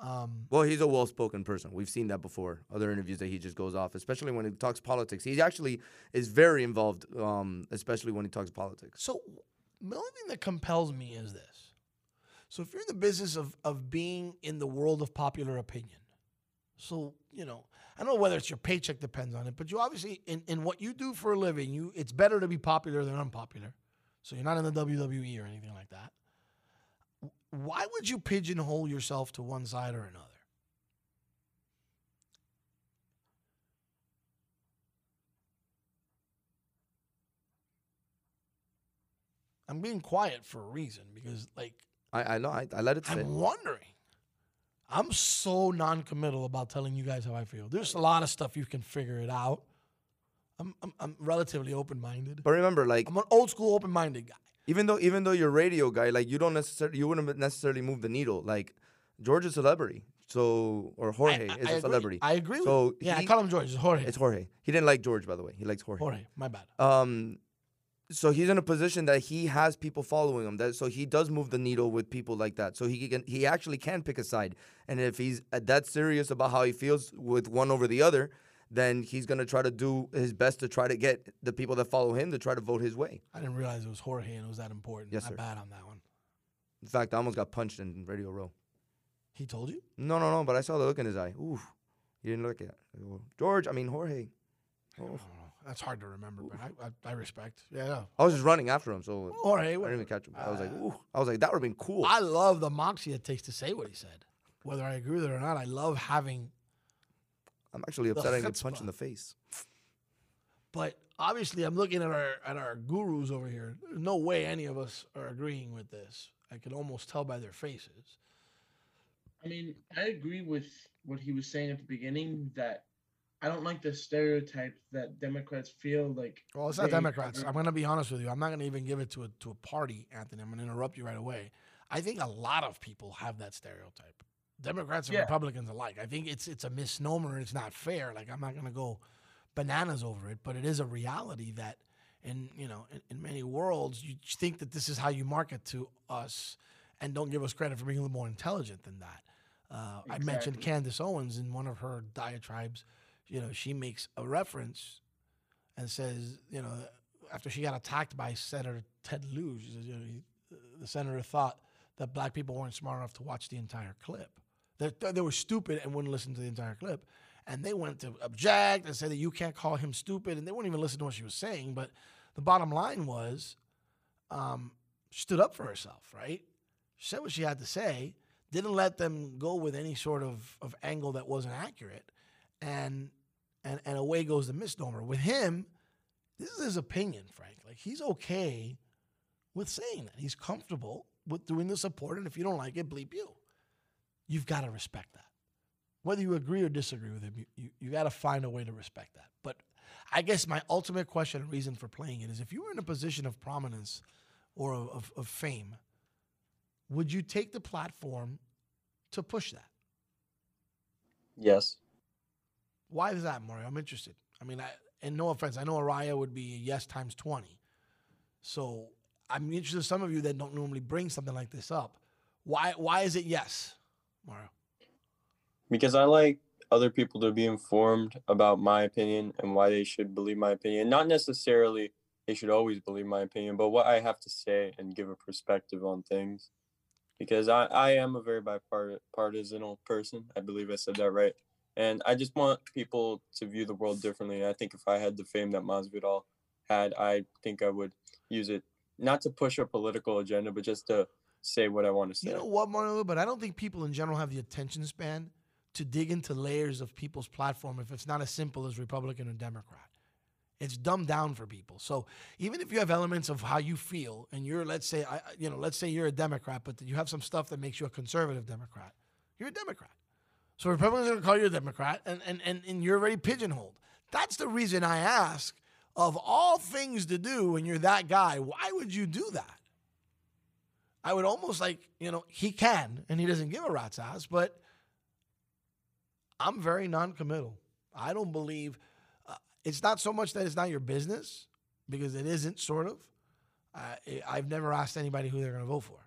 Um, Well, he's a well-spoken person. We've seen that before. Other interviews that he just goes off, especially when he talks politics. He actually is very involved, um, especially when he talks politics. So the only thing that compels me is this. So if you're in the business of of being in the world of popular opinion, so you know, I don't know whether it's your paycheck depends on it, but you obviously in, in what you do for a living, you it's better to be popular than unpopular. So you're not in the WWE or anything like that. Why would you pigeonhole yourself to one side or another? I'm being quiet for a reason because, like, I, I know. I, I let it. I'm wondering. I'm so non-committal about telling you guys how I feel. There's a lot of stuff you can figure it out. I'm I'm, I'm relatively open-minded. But remember, like I'm an old school open-minded guy. Even though even though you're a radio guy, like you don't necessarily you wouldn't necessarily move the needle. Like George is a celebrity, so or Jorge I is a celebrity. I agree So. Yeah, I call him George. It's Jorge. It's Jorge. He didn't like George, by the way. He likes Jorge. Jorge. My bad. Um, so he's in a position that he has people following him. That so he does move the needle with people like that. So he can he actually can pick a side. And if he's uh, that serious about how he feels with one over the other, then he's gonna try to do his best to try to get the people that follow him to try to vote his way. I didn't realize it was Jorge and it was that important. Yes, Not sir. bad on that one. In fact, I almost got punched in Radio Row. He told you? No, no, no. But I saw the look in his eye. Ooh, he didn't look at I go, George. I mean Jorge. Oh. That's hard to remember, but I, I, I respect. Yeah, yeah. I was just running after him, so Jorge, I didn't even catch him. I was like, ah. ooh. I was like, that would have been cool. I love the moxie it takes to say what he said. Whether I agree with it or not, I love having. I'm actually upset I didn't get punched in the face. But obviously, I'm looking at our at our gurus over here. There's no way any of us are agreeing with this. I can almost tell by their faces. I mean, I agree with what he was saying at the beginning that I don't like the stereotype that Democrats feel like. Well, it's not Democrats. are- I'm going to be honest with you. I'm not going to even give it to a to a party, Anthony. I'm going to interrupt you right away. I think a lot of people have that stereotype. Democrats and Yeah. Republicans alike. I think it's it's a misnomer. and It's not fair. Like I'm not going to go bananas over it, but it is a reality that in you know in, in many worlds you think that this is how you market to us, and don't give us credit for being a little more intelligent than that. Uh, I mentioned Candace Owens in one of her diatribes. You know, she makes a reference and says, you know, after she got attacked by Senator Ted Lieu, she says, you know, he, the senator thought that black people weren't smart enough to watch the entire clip. That they were stupid and wouldn't listen to the entire clip. And they went to object and say that you can't call him stupid. And they wouldn't even listen to what she was saying. But the bottom line was, um, she stood up for herself, right? She said what she had to say, didn't let them go with any sort of, of angle that wasn't accurate. And, and, and away goes the misnomer. With him, this is his opinion, Frank. Like he's okay with saying that. He's comfortable with doing the support, and if you don't like it, bleep you. You've got to respect that. Whether you agree or disagree with him, you, you, you got to find a way to respect that. But I guess my ultimate question and reason for playing it is if you were in a position of prominence or of, of, of fame, would you take the platform to push that? Yes. Why is that, Mario? I'm interested. I mean, I, and no offense, I know Araya would be a yes times 20. So I'm interested in some of you that don't normally bring something like this up. Why why is it yes, Mario? Because I like other people to be informed about my opinion and why they should believe my opinion. Not necessarily they should always believe my opinion, but what I have to say and give a perspective on things. Because I, I am a very bipartisan person. I believe I said that right. And I just want people to view the world differently. I think if I had the fame that Masvidal had, I think I would use it not to push a political agenda, but just to say what I want to say. You know what, Mario? But I don't think people in general have the attention span to dig into layers of people's platform if it's not as simple as Republican or Democrat. It's dumbed down for people. So even if you have elements of how you feel, and you're, let's say, I, you know, let's say you're a Democrat, but you have some stuff that makes you a conservative Democrat, you're a Democrat. So Republicans are going to call you a Democrat, and, and, and, and you're already pigeonholed. That's the reason I ask, of all things to do when you're that guy, why would you do that? I would almost like, you know, he can, and he doesn't give a rat's ass, but I'm very non-committal. I don't believe uh, it's not so much that it's not your business because it isn't sort of. Uh, I've never asked anybody who they're going to vote for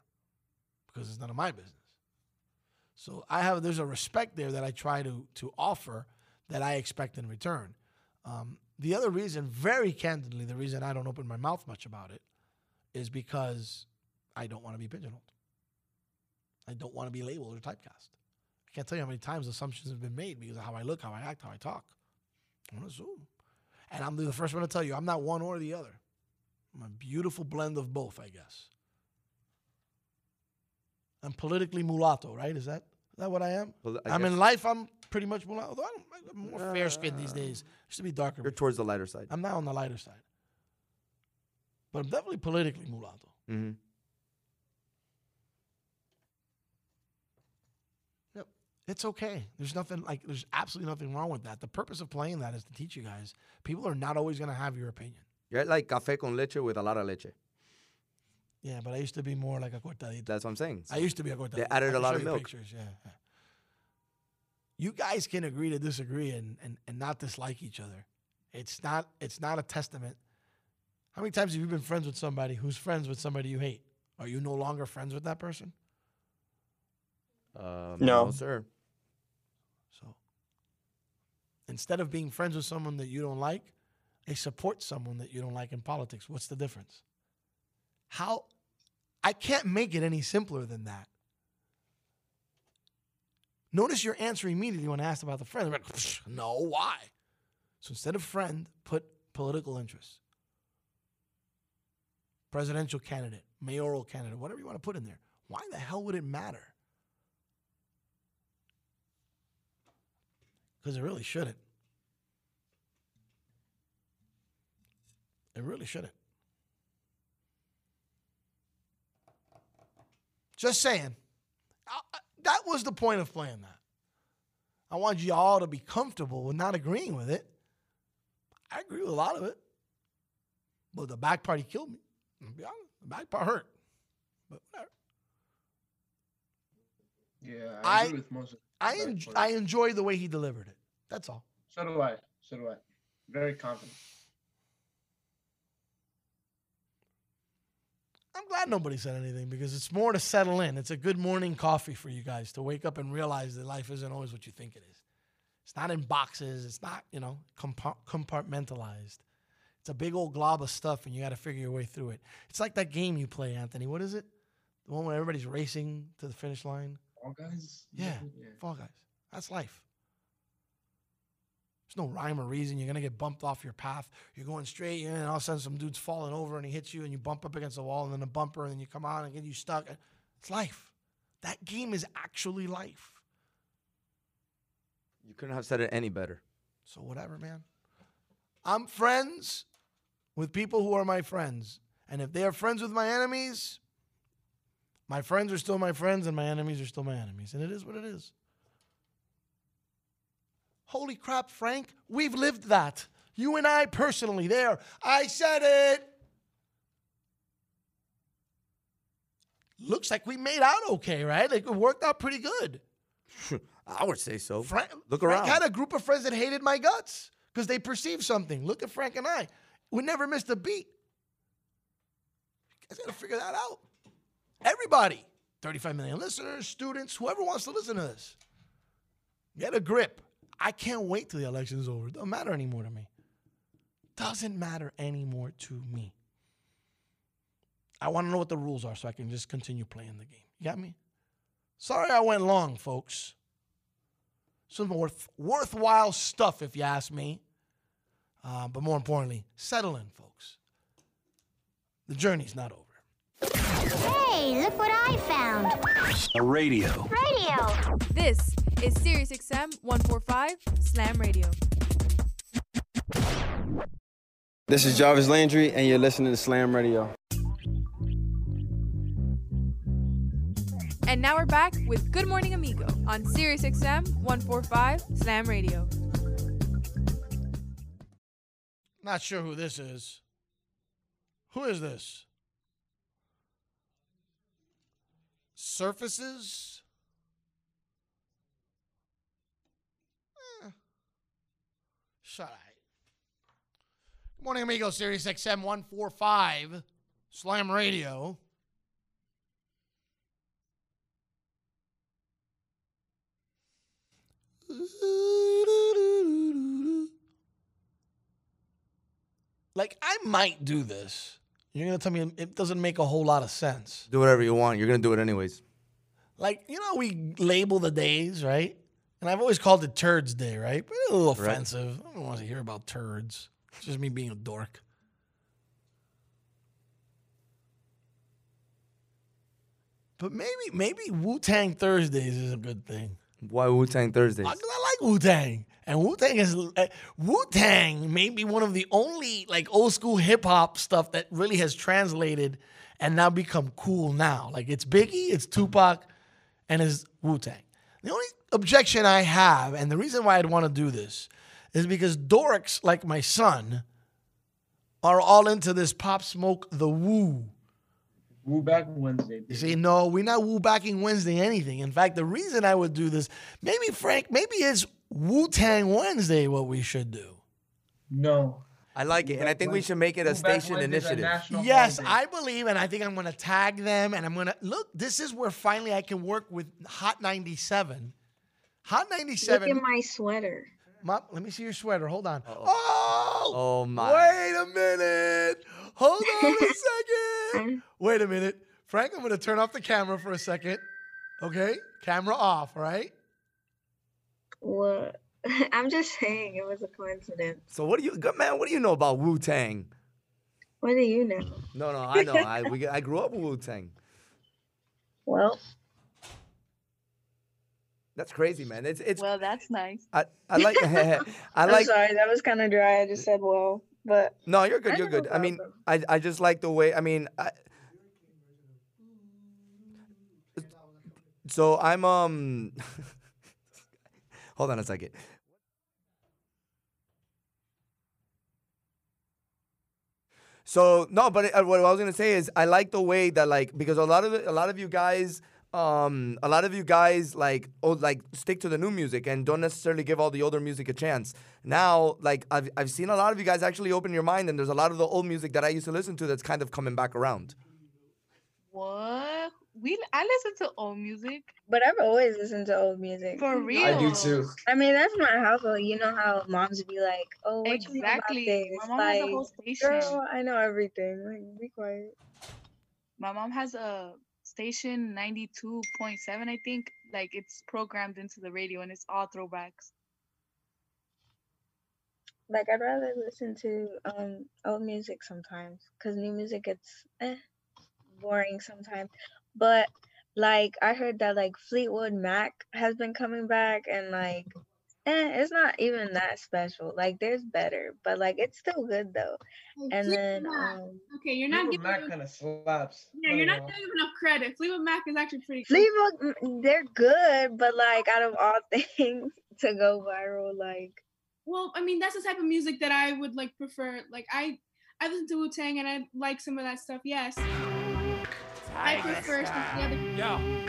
because it's none of my business. So I have there's a respect there that I try to to offer that I expect in return. Um, the other reason, very candidly, the reason I don't open my mouth much about it is because I don't want to be pigeonholed. I don't want to be labeled or typecast. I can't tell you how many times assumptions have been made because of how I look, how I act, how I talk. I'm gonna assume. And I'm the first one to tell you, I'm not one or the other. I'm a beautiful blend of both, I guess. I'm politically mulatto, right? Is that is that what I am? Well, I I am in life. I'm pretty much mulatto. Although I'm, I'm more fair skinned these days. I used to be darker. You're before. towards the lighter side. I'm now on the lighter side. But I'm definitely politically mulatto. Mm-hmm. It's okay. There's nothing like there's absolutely nothing wrong with that. The purpose of playing that is to teach you guys. People are not always gonna have your opinion. You're like café con leche with a lot of leche. Yeah, but I used to be more like a cortadito. That's what I'm saying. I used to be a cortadito. They added a lot of milk. Pictures, yeah. yeah. You guys can agree to disagree and, and, and not dislike each other. It's not it's not a testament How many times have you been friends with somebody who's friends with somebody you hate? Are you no longer friends with that person? Um, No. no, sir. So instead of being friends with someone that you don't like, they support someone that you don't like in politics. What's the difference? How I can't make it any simpler than that. Notice your answer immediately when asked about the friend. Like, no, why? So instead of friend, put political interest. Presidential candidate, mayoral candidate, whatever you want to put in there. Why the hell would it matter? Because it really shouldn't. It really shouldn't. Just saying. I- That was the point of playing that. I want you all to be comfortable with not agreeing with it. I agree with a lot of it. But the back part, he killed me. I'll be honest. The back part hurt. But whatever. Yeah, I, I- agree with most of I, en- I enjoy the way he delivered it. That's all. So do I. So do I. Very confident. I'm glad nobody said anything because it's more to settle in. It's a good morning coffee for you guys to wake up and realize that life isn't always what you think it is. It's not in boxes. It's not, you know, compartmentalized. It's a big old glob of stuff and you got to figure your way through it. It's like that game you play, Anthony. What is it? The one where everybody's racing to the finish line? All guys. Yeah, Fall Guys. That's life. There's no rhyme or reason. You're gonna get bumped off your path. You're going straight, and all of a sudden some dude's falling over and he hits you, and you bump up against the wall, and then a bumper, and then you come on and get you stuck. It's life. That game is actually life. You couldn't have said it any better. So whatever, man. I'm friends with people who are my friends, and if they are friends with my enemies, my friends are still my friends, and my enemies are still my enemies, and it is what it is. Holy crap, Frank, we've lived that. You and I personally, there. I said it. Looks like we made out okay, right? Like it worked out pretty good. I would say so. Frank, Look Frank around. had a group of friends that hated my guts because they perceived something. Look at Frank and I. We never missed a beat. You guys got to figure that out. Everybody, 35 million listeners, students, whoever wants to listen to this, get a grip. I can't wait till the election is over. It doesn't matter anymore to me. Doesn't matter anymore to me. I want to know what the rules are so I can just continue playing the game. You got me? Sorry I went long, folks. Some worth, worthwhile stuff, if you ask me. Uh, but more importantly, settle in, folks. The journey's not over. Hey, look what I found. A radio. Radio. This is Sirius XM 145 Slam Radio. This is Jarvis Landry, and you're listening to Slam Radio. And now we're back with Good Morning Amigo on Sirius XM 145 Slam Radio. Not sure who this is. Who is this? Surfaces? Eh. Shut up. Good morning, amigo. Sirius XM 145 Slam Radio. Like, I might do this. You're going to tell me it doesn't make a whole lot of sense. Do whatever you want. You're gonna do it anyways. Like, you know, we label the days, right? And I've always called it Turds Day, right? But a little Right. offensive. I don't want to hear about turds. It's just me being a dork. But maybe, maybe Wu Tang Thursdays is a good thing. Why Wu Tang Thursdays? I, I like Wu Tang, and Wu Tang is uh, Wu Tang may be one of the only like old school hip hop stuff that really has translated and now become cool now. Like it's Biggie, it's Tupac, and it's Wu Tang. The only objection I have, and the reason why I'd want to do this, is because dorks like my son are all into this pop smoke the woo. Woo back Wednesday. You see, no, we're not woo backing Wednesday anything. In fact, the reason I would do this, maybe Frank, maybe it's Wu Tang Wednesday what we should do. No. I like it, and I think we should make it a Move station Wednesday a initiative. Yes, holiday. I believe, and I think I'm going to tag them, and I'm going to look. This is where finally I can work with Hot 97. Hot 97. Look at my sweater. Mom, let me see your sweater. Hold on. Oh, Oh, oh my! wait a minute. Hold on a second. Wait a minute. Frank, I'm going to turn off the camera for a second. Okay? Camera off, all right? What? I'm just saying it was a coincidence. So what do you, good man? What do you know about Wu Tang? What do you know? No, no, I know. I we, I grew up with Wu Tang. Well, That's crazy, man. It's it's. Well, that's nice. I, I like I I'm like sorry, that was kind of dry. I just said well, but No, you're good. You're good. I mean, I I just like the way. I mean, I, so I'm um. Hold on a second. So no, but uh, what I was gonna say is I like the way that like because a lot of a lot of you guys. Um, a lot of you guys like oh like stick to the new music and don't necessarily give all the older music a chance. Now, like I've I've seen a lot of you guys actually open your mind, and there's a lot of the old music that I used to listen to that's kind of coming back around. What? We I listen to old music. but I've always listened to old music. For real. I do too. I mean, that's my household. You know how moms be like, "Oh, what you know about Exactly. this?" My mom has a whole station. Girl, I know everything. Like, be quiet. My mom has a station 92.7, I think. Like it's programmed into the radio and it's all throwbacks. Like, I'd rather listen to um old music sometimes, cause new music gets eh, boring sometimes. But like, I heard that like Fleetwood Mac has been coming back, and like, eh, it's not even that special. Like, there's better, but like, it's still good though. And then um, Okay, you're not Fleetwood giving Mac them, kind of slaps. yeah, you're not But, giving enough credit. Fleetwood Mac is actually pretty good. Fleetwood, mm, they're good, but like, out of all things to go viral, like. Well, I mean, that's the type of music that I would like prefer. Like I, I listen to Wu Tang and I like some of that stuff. Yes. I prefer some of the. Yo.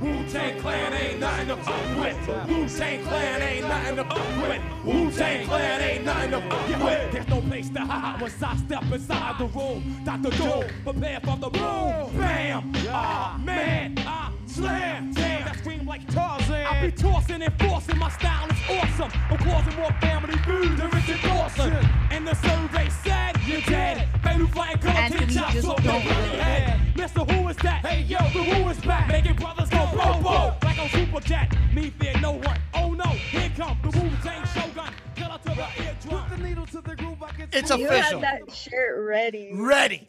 Wu Tang Clan ain't nothing to fuck with. Wu Tang Clan ain't nothing to fuck with. Wu Tang Clan ain't nothing to fuck with. There's no place to hide once I step inside the room. Dr. Doom, prepare for the boom. Bam! Ah, man! Ah, slam! Damn, that scream like Tarzan. I be tossing and forcing. My style is awesome. I'm causing more family food than Richard Dawson. And the survey said you're dead. Fatal flying color to the Anthony, chops just off don't head. Mr. Who is that? Hey yo, the Who is back. Making brothers go bro bro. Like a super jet. Me fear no one. Oh no, here come the Wu Tang Shogun. Killer to the eardrum. Put the needle to the groove. I can It's you official. had that shirt ready. Ready.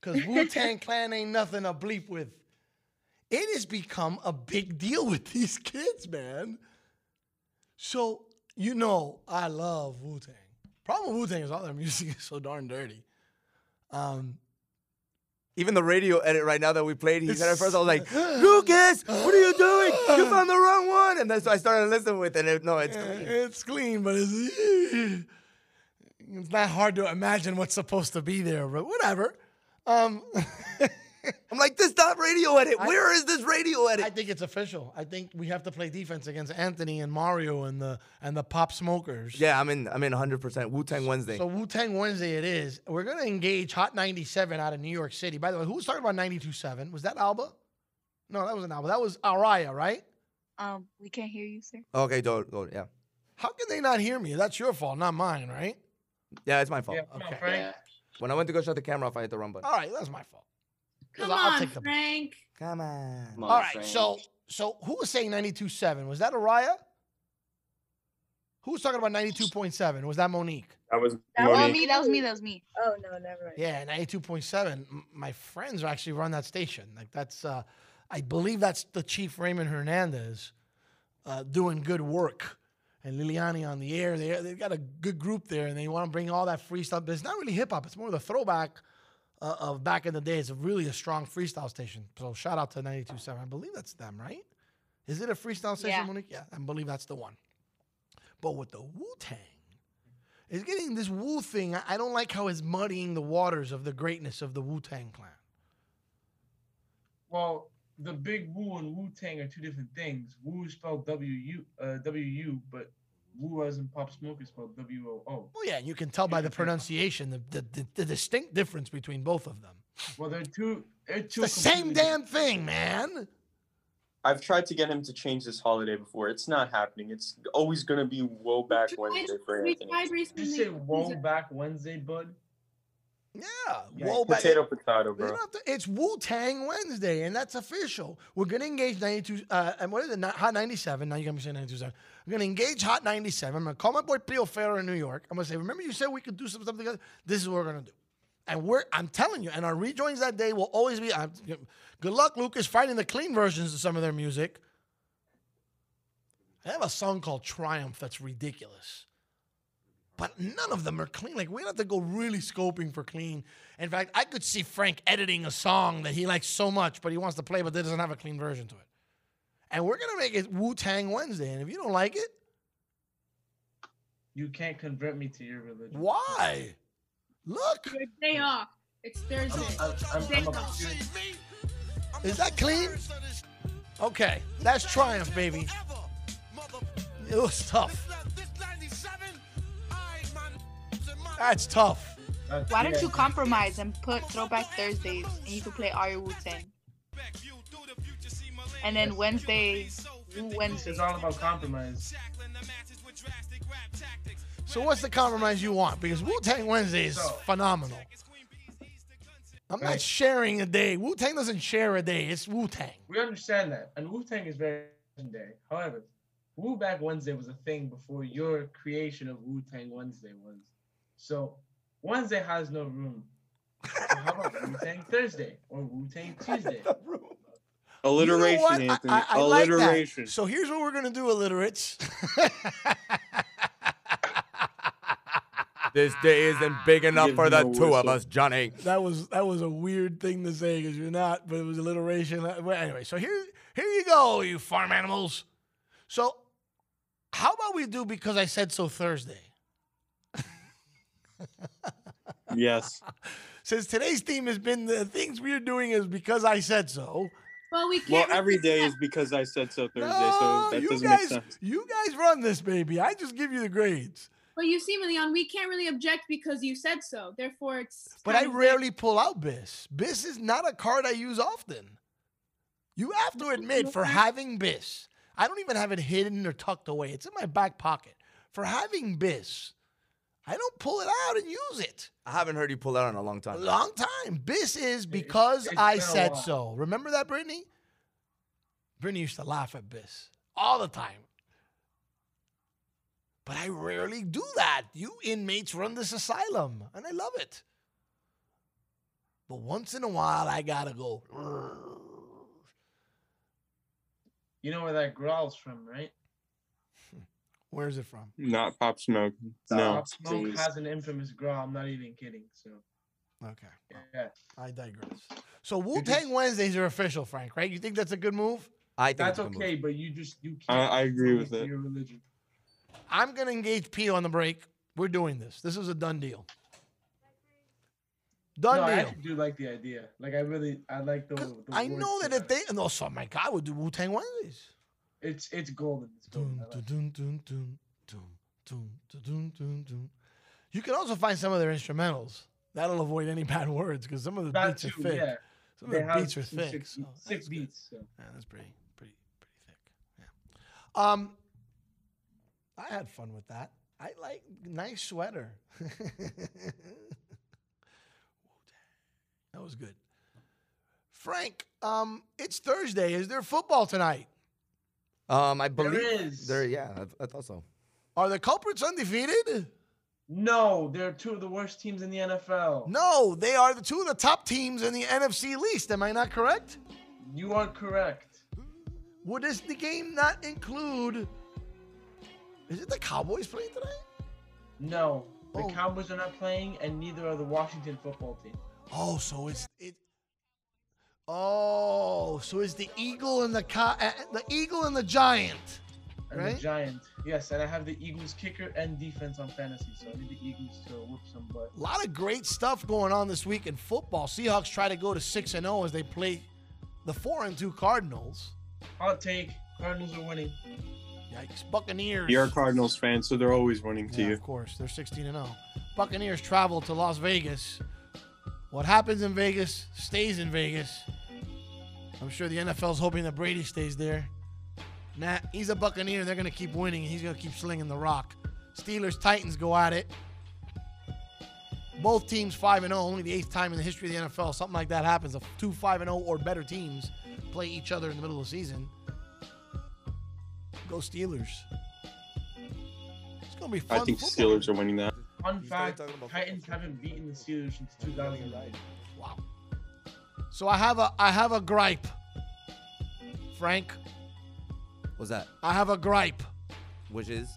Because Wu Tang Clan ain't nothing to bleep with. It has become a big deal with these kids, man. So, you know, I love Wu Tang. Problem with Wu Tang is all their music is so darn dirty. Um, Even the radio edit right now that we played, he said at first I was like, Lucas, what are you doing? You found the wrong one. And then so I started listening with it. No, it's clean. It's clean, but it's, it's not hard to imagine what's supposed to be there, but whatever. Um, I'm like, this not radio edit. I- Where is this radio edit? I think it's official. I think we have to play defense against Anthony and Mario and the and the Pop Smokers. Yeah, I'm in. I'm in 100. percent Wu Tang Wednesday. So Wu Tang Wednesday it is. We're gonna engage Hot 97 out of New York City. By the way, who was talking about 92.7? Was that Alba? No, that was an Alba. That was Araya, right? Um, we can't hear you, sir. okay, go, go. Yeah, How can they not hear me? That's your fault, not mine, right? yeah, it's my fault. Yeah, come on, Okay. Frank. When I went to go shut the camera off, I hit the wrong button. All right, that's my fault. 'Cause Come I'll on, take the- Frank. Come on. All right, so so who was saying 92.7? Was that Araya? Who was talking about 92.7? Was that Monique? That was That was me. That was me. That was me. Oh no, never mind. Yeah, 92.7. My friends are actually run that station. Like that's uh I believe that's the chief Raymond Hernandez uh, doing good work. And Liliani on the air. They they've got a good group there and they want to bring all that free stuff. But it's not really hip hop. It's more of the throwback uh, of back in the day. It's really a strong freestyle station. So shout out to 92.7. I believe that's them, right? Is it a freestyle station, Yeah. Monique? Yeah, I believe that's the one. But with the Wu Tang, it's getting this Wu thing. I, I don't like how it's muddying the waters of the greatness of the Wu Tang clan. Well, the big Wu and Wu Tang are two different things. Wu is spelled W U uh, W U, but Wu as in Pop Smoke is spelled W O O. Well, yeah, you can tell by the pronunciation the, the, the, the distinct difference between both of them. Well, they're two. They're It's two. the same damn thing, man. I've tried to get him to change this holiday before. It's not happening. It's always gonna be Woe Back Wednesday for We Anthony. tried Did recently. you say Woe Back Wednesday, bud? Yeah, Yeah, Potato, potato, bro. to- it's Wu Tang Wednesday, and that's official. We're gonna engage 92. Uh, and what is it? Hot 97. Now you got me saying 92. seven. I'm gonna engage Hot 97. I'm gonna call my boy Pio Ferro in New York. I'm gonna say, remember you said we could do some stuff together. This is what we're gonna do. And we're, I'm telling you, and our rejoins that day will always be. I'm, good luck, Lucas, finding the clean versions of some of their music. I have a song called Triumph that's ridiculous. But none of them are clean. Like we have to go really scoping for clean. In fact, I could see Frank editing a song that he likes so much, but he wants to play, but that doesn't have a clean version to it. And we're gonna make it Wu Tang Wednesday. And if you don't like it, You can't convert me to your religion. why? Look, Your day off. It's Thursday. I'm, I'm, I'm a off. is that clean? Okay, that's Triumph, baby. It was tough. That's tough. That's- Why don't you compromise and put Throwback Thursdays and you can play all your Wu Tang? And then Wednesday, Wu Wednesday. It's all about compromise. So what's the compromise you want? Because Wu Tang Wednesday is So- phenomenal. I'm not sharing a day. Wu Tang doesn't share a day. It's Wu Tang. We understand that, and Wu Tang is very day. However, Wu Back Wednesday was a thing before your creation of Wu Tang Wednesday was. So Wednesday has no room. So how about Wu Tang Thursday or Wu Tang Tuesday? Alliteration, You know what? I- Anthony. I, I like that. Alliteration. So here's what we're gonna do, illiterates. This day isn't big enough Give for the me a two of whistle. us, Johnny. that was that was a weird thing to say because you're not, but it was alliteration. Well, anyway, so here here you go, you farm animals. So how about we do because I said so Thursday? Yes. Since today's theme has been the things we're doing is because I said so. Well, we can't. Well, every day is because I said so Thursday, No, so that you doesn't guys, make sense. you guys run this baby. I just give you the grades. But you see, Leon, we can't really object because you said so. Therefore, it's. But I kind of- rarely pull out Bis. Bis is not a card I use often. You have to admit, for having Bis, I don't even have it hidden or tucked away. It's in my back pocket. For having Biss, I don't pull it out and use it. I haven't heard you pull that in a long A time. long time. Biss is because it's I said so. Remember that, Brittany? Brittany used to laugh at Biss all the time. But I rarely do that. You inmates run this asylum, and I love it. But once in a while, I gotta go. You know where that growl's from, right? Where's it from? Not Pop Smoke. No. Pop Smoke please. has an infamous growl. I'm not even kidding. So Okay, yeah, I digress. So Wu Tang Wednesdays are official, Frank, right? You think that's a good move? I think that's it's a good move. okay. But you just you I- can't. I agree with it. Your religion. I'm gonna engage Pio on the break. We're doing this. This is a done deal. Done no, I deal. actually do like the idea. Like I really, I like the. the I know that if they, oh, and also my God would do Wu Tang Wednesdays. It's it's golden. It's golden. You can also find some of their instrumentals. That'll avoid any bad words because some of the beats too, are thick. Yeah. Some they of the beats are thick. Six, so six beats. So. Yeah, that's pretty, pretty, pretty thick. Yeah. Um, I had fun with that. I like nice sweater. that was good. Frank, um, it's Thursday. Is there football tonight? Um, I believe is. there. Yeah, I, I thought so. Are the culprits undefeated? No, they're two of the worst teams in the NFL. No, they are the two of the top teams in the NFC least. Am I not correct? You are correct. Would this the game not include? Is it the Cowboys playing today? No, the Oh. Cowboys are not playing, and neither are the Washington football team. Oh, so it's it. Oh, so is the eagle and the co- uh, the eagle and the giant, And right? the Giant. Yes, and I have the Eagles kicker and defense on fantasy, so I need the Eagles to whoop some butt. A lot of great stuff going on this week in football. Seahawks try to go to six and zero as they play the four and two Cardinals. Hot take: Cardinals are winning. Yikes. Buccaneers. You're a Cardinals fan, so they're always winning to Yeah, you. of course. They're 16 and 0. Buccaneers travel to Las Vegas. What happens in Vegas stays in Vegas. I'm sure the NFL's hoping that Brady stays there. Nah, he's a Buccaneer. They're going to keep winning. He's going to keep slinging the rock. Steelers, Titans go at it. Both teams 5 and 0, only the eighth time in the history of the NFL something like that happens. Two 5 and 0 or better teams play each other in the middle of the season. Go Steelers. It's going to be fun. I think football. Steelers are winning that. Fun fact: Titans haven't beaten the Steelers since 2009. Wow. So I have a I have a gripe. Frank, What's that? I have a gripe. Which is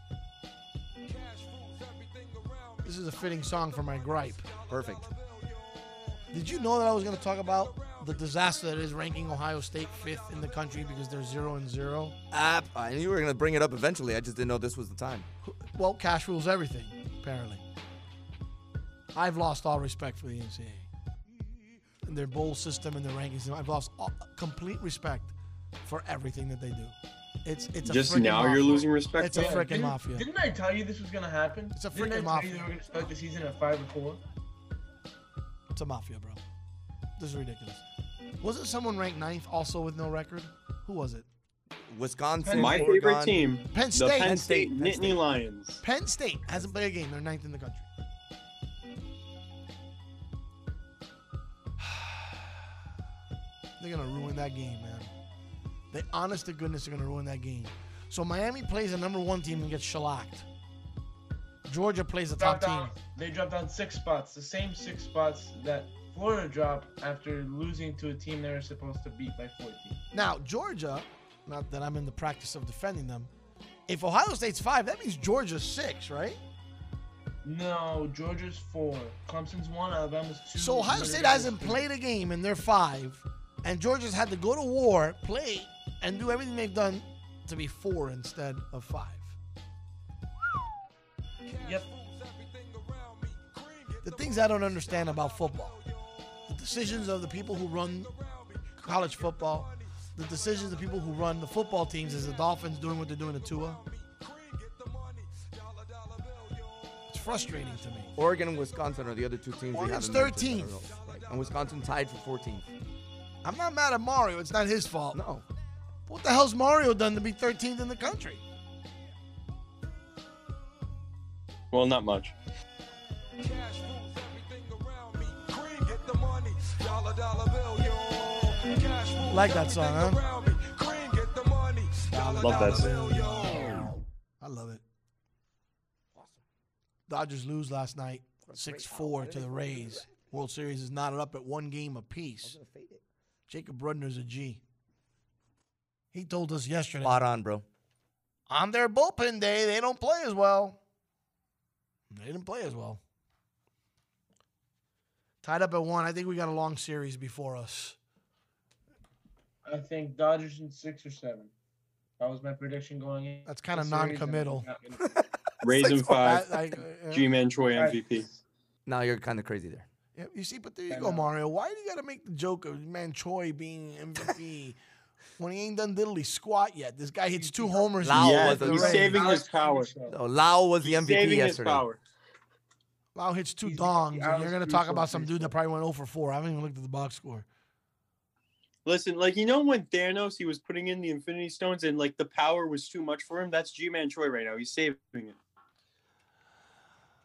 This is a fitting song for my gripe. perfect. Did you know that I was going to talk about the disaster that is ranking Ohio State fifth in the country because they're zero and zero? App. I knew you were gonna bring it up eventually. I just didn't know this was the time. Well, cash rules everything, apparently. I've lost all respect for the NCAA and their bowl system and their rankings. I've lost all, complete respect for everything that they do. It's it's a Just frickin' now you're losing respect It's for a freaking Didn't, mafia. didn't I tell you this was gonna happen? It's a Didn't freaking tell mafia. you they were gonna start the season at five and four? It's a mafia, bro. This is ridiculous. Wasn't someone ranked ninth also with no record? Who was it? Wisconsin. My favorite team, Penn the State. Penn Penn State Penn Nittany State. Lions. Penn State hasn't played a game. They're ninth in the country. They're gonna ruin that game, man. They honest to goodness are gonna ruin that game. So Miami plays a number one team and gets shellacked. Georgia plays a top Dropped team. down, they dropped down six spots, the same six spots that Florida dropped after losing to a team they were supposed to beat by 14. Now, Georgia, not that I'm in the practice of defending them, if Ohio State's five, that means Georgia's six, right? No, Georgia's four. Clemson's one, Alabama's two. So Ohio State hasn't played a game and they're five, and Georgia's had to go to war, play, and do everything they've done to be four instead of five. Yep. The things I don't understand about football, the decisions of the people who run college football, the decisions of the people who run the football teams, is the Dolphins doing what they're doing to Tua. It's frustrating to me. Oregon and Wisconsin are the other two teams. we Oregon's haven't mentioned that 13th. right. And Wisconsin tied for 14th. I'm not mad at Mario. It's not his fault. No. What the hell's Mario done to be 13th in the country? Well, not much. Like that song, huh? Love that song. I love it. Dodgers lose last night, 6-4 to the Rays. World Series is knotted up at one game apiece. Jacob Brudner's a G. He told us yesterday Spot on, bro. on their bullpen day, they don't play as well. They didn't play as well. Tied up at one. I think we got a long series before us. I think Dodgers in six or seven. That was my prediction going in. That's kinda the series, and non-committal. I'm Rays in five. I- I- uh, Ji-Man Choi MVP. Now you're kind of crazy there. Yeah, you see, but there you go, Mario. Why do you got to make the joke of man Choi being MVP when he ain't done diddly squat yet? This guy hits two homers. Lowe Yeah, was he's saving his power. So Lowe was the He's MVP saving his yesterday. power. Lowe hits two He's- dongs, and you're going to talk about some dude that probably went 0 for 4. I haven't even looked at the box score. Listen, like you know when Thanos he was putting in the Infinity Stones and like the power was too much for him. That's Ji-Man Choi right now. He's saving it.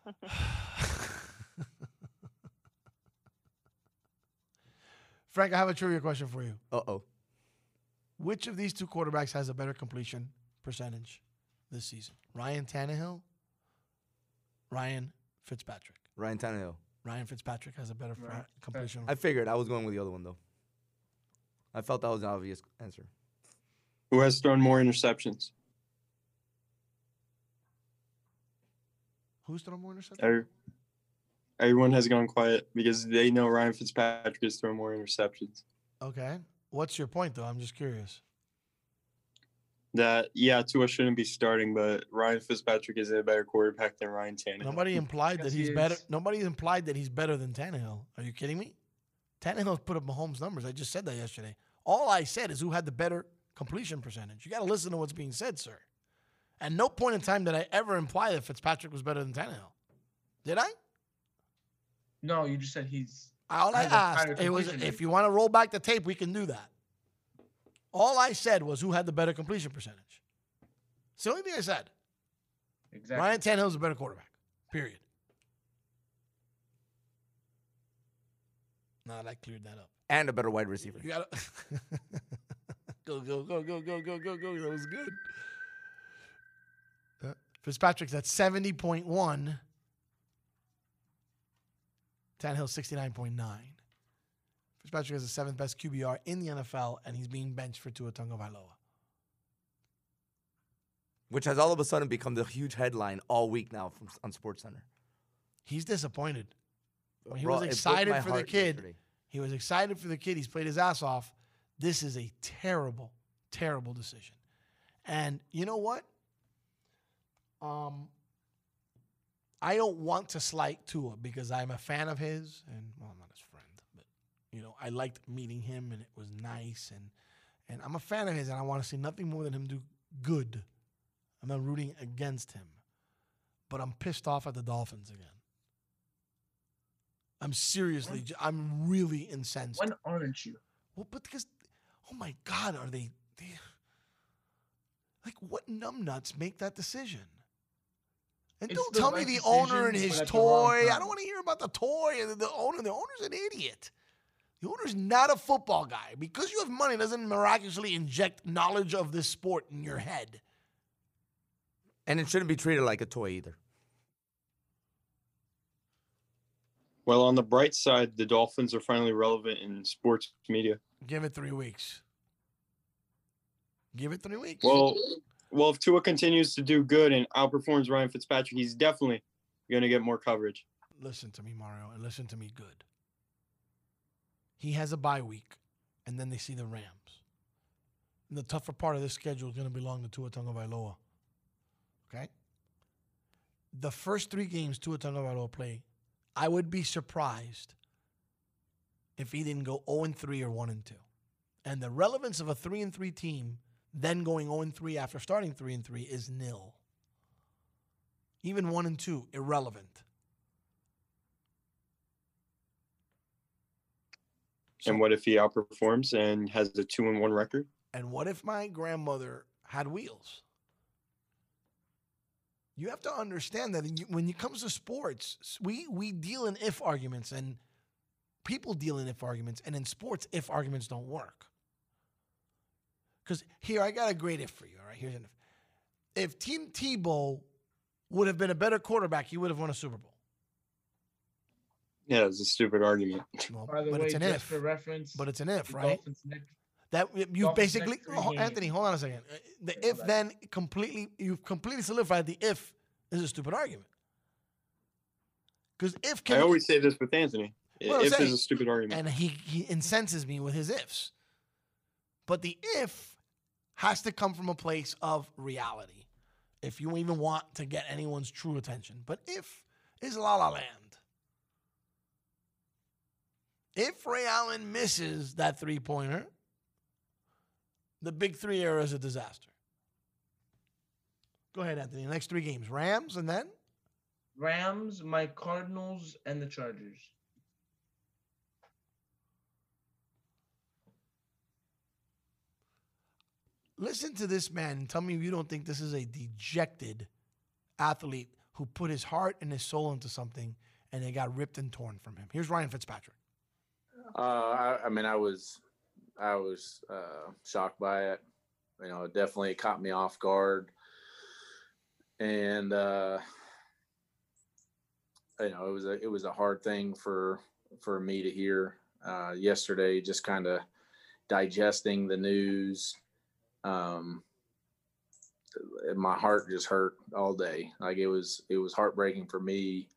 Frank, I have a trivia question for you. Uh oh. Which of these two quarterbacks has a better completion percentage this season? Ryan Tannehill, Ryan Fitzpatrick. Ryan Tannehill. Ryan Fitzpatrick has a better fra- Right. completion. I figured I was going with the other one though. I felt that was an obvious answer. Who has thrown more interceptions? Who's thrown more interceptions? Every- Everyone has gone quiet because they know Ryan Fitzpatrick is throwing more interceptions. Okay. What's your point, though? I'm just curious. That yeah, Tua shouldn't be starting, but Ryan Fitzpatrick is a better quarterback than Ryan Tannehill. Nobody implied that he's he better. Nobody implied that he's better than Tannehill. Are you kidding me? Tannehill's put up Mahomes' numbers. I just said that yesterday. All I said is who had the better completion percentage. You got to listen to what's being said, sir. At no point in time did I ever imply that Fitzpatrick was better than Tannehill. Did I? No, you just said he's. All I has a higher asked, it was if you want to roll back the tape, we can do that. All I said was who had the better completion percentage. It's the only thing I said. Exactly. Ryan Tannehill's a better quarterback. Period. Now that cleared that up. And a better wide receiver. You got to go, go, go, go, go, go, go, go. That was good. Uh, Fitzpatrick's at 70.1. Tannehill 69.9. Fitzpatrick has the seventh best QBR in the NFL, and he's being benched for Tua Tagovailoa. Which has all of a sudden become the huge headline all week now from on SportsCenter. He's disappointed. When he Bro, was excited for the kid, yesterday. he was excited for the kid. He's played his ass off. This is a terrible, terrible decision. And you know what? Um, I don't want to slight Tua because I'm a fan of his, and well, I'm not his friend, but you know, I liked meeting him, and it was nice, and and I'm a fan of his, and I want to see nothing more than him do good. I'm not rooting against him, but I'm pissed off at the Dolphins again. I'm seriously, I'm really incensed. When aren't you? Well, but because, oh my God, are they, they like what numbnuts make that decision? And It's don't the tell me the decision, owner and his at the wrong toy. I don't want to hear about the toy and the owner. The owner's an idiot. The owner's not a football guy. Because you have money doesn't miraculously inject knowledge of this sport in your head. And it shouldn't be treated like a toy either. Well, on the bright side, the Dolphins are finally relevant in sports media. Give it three weeks. Give it three weeks. Well, well, if Tua continues to do good and outperforms Ryan Fitzpatrick, he's definitely going to get more coverage. listen to me, Mario, and listen to me good. He has a bye week, and then they see the Rams. And the tougher part of this schedule is going to belong to Tua Tagovailoa. Okay? The first three games Tua Tagovailoa play, I would be surprised if he didn't go 0 3 or 1 2. And the relevance of a 3 3 team then going 0 3 after starting 3 and 3 is nil. Even 1 and 2, irrelevant. and what if he outperforms and has a two and one record? And what if my grandmother had wheels? You have to understand that when it comes to sports, we we deal in if arguments, and people deal in if arguments, and in sports, if arguments don't work. Because here, I got a great if for you. All right, here's an if. If Tim Tebow would have been a better quarterback, he would have won a Super Bowl. Yeah, it's a stupid argument. Well, By the but way, it's an just if. for reference, But it's an if, right? Next- That you Dolphins basically, next three oh, games. Anthony, hold on a second. Uh, The if then completely, you've completely solidified the if is a stupid argument. Because if I can always say this with Anthony. Well, if saying- is a stupid argument. and he he incenses me with his ifs. But the if has to come from a place of reality. If you even want to get anyone's true attention. But if is la la land. If Ray Allen misses that three pointer, the big three era is a disaster. Go ahead, Anthony. Next three games Rams and then? Rams, my Cardinals, and the Chargers. Listen to this man and tell me you don't think this is a dejected athlete who put his heart and his soul into something and it got ripped and torn from him. Here's Ryan Fitzpatrick. Uh, I, I mean, I was, I was uh, shocked by it. You know, it definitely caught me off guard, and uh, you know, it was a it was a hard thing for for me to hear uh, yesterday. Just kind of digesting the news. Um, my heart just hurt all day. Like it was it was heartbreaking for me.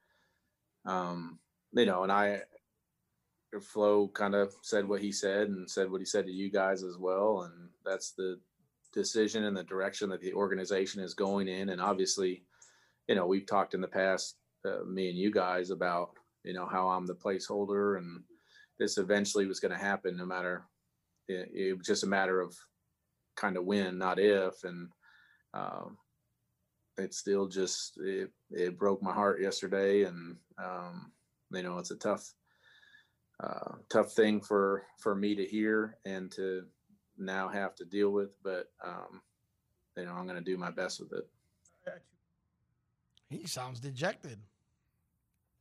Um, you know, and I Flo kind of said what he said and said what he said to you guys as well. And that's the decision and the direction that the organization is going in. And obviously, you know, we've talked in the past, uh, me and you guys, about, you know, how I'm the placeholder and this eventually was going to happen no matter, it, it was just a matter of kind of when, not if. And, um, it still just it, it broke my heart yesterday, and um, you know it's a tough uh, tough thing for for me to hear and to now have to deal with. But um, you know I'm going to do my best with it. He sounds dejected.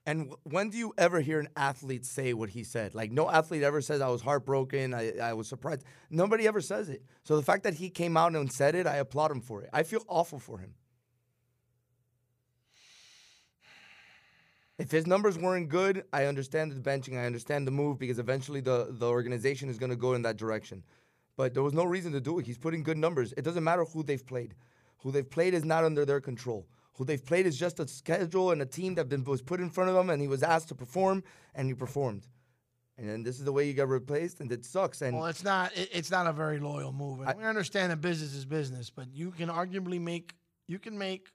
And when do you ever hear an athlete say what he said? Like no athlete ever says I was heartbroken, I, I was surprised. Nobody ever says it. So the fact that he came out and said it, I applaud him for it. I feel awful for him. If his numbers weren't good, I understand the benching, I understand the move because eventually the, the organization is going to go in that direction. But there was no reason to do it. He's putting good numbers. It doesn't matter who they've played. Who they've played is not under their control. Who they've played is just a schedule and a team that been, was put in front of him, and he was asked to perform, and he performed. And then this is the way you get replaced, and it sucks. And Well, it's not. It, it's not a very loyal move. And we understand that business is business, but you can arguably make. You can make.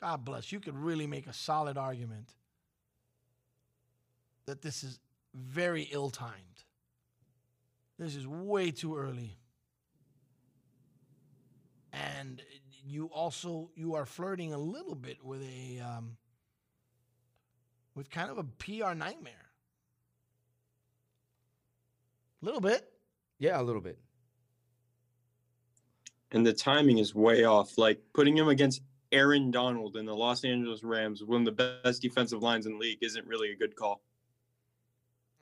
God bless. You could really make a solid argument that this is very ill-timed. This is way too early. And you also you are flirting a little bit with a um, with kind of a PR nightmare. A little bit. yeah, a little bit. And the timing is way off. Like putting him against Aaron Donald and the Los Angeles Rams, one of the best defensive lines in the league, isn't really a good call.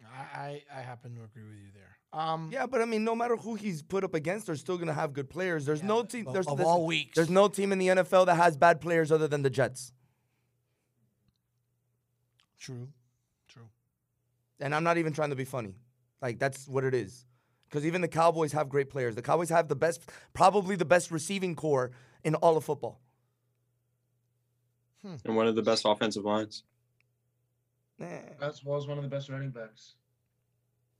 I, I, I happen to agree with you there. Um, yeah, but I mean, no matter who he's put up against, they're still gonna have good players. There's no team. of- There's of there's- all weeks. There's no team in the NFL that has bad players other than the Jets. True. True. And I'm not even trying to be funny. Like that's what it is. Because even the Cowboys have great players. The Cowboys have the best, probably the best receiving core in all of football. And one of the best offensive lines. As well as one of the best running backs.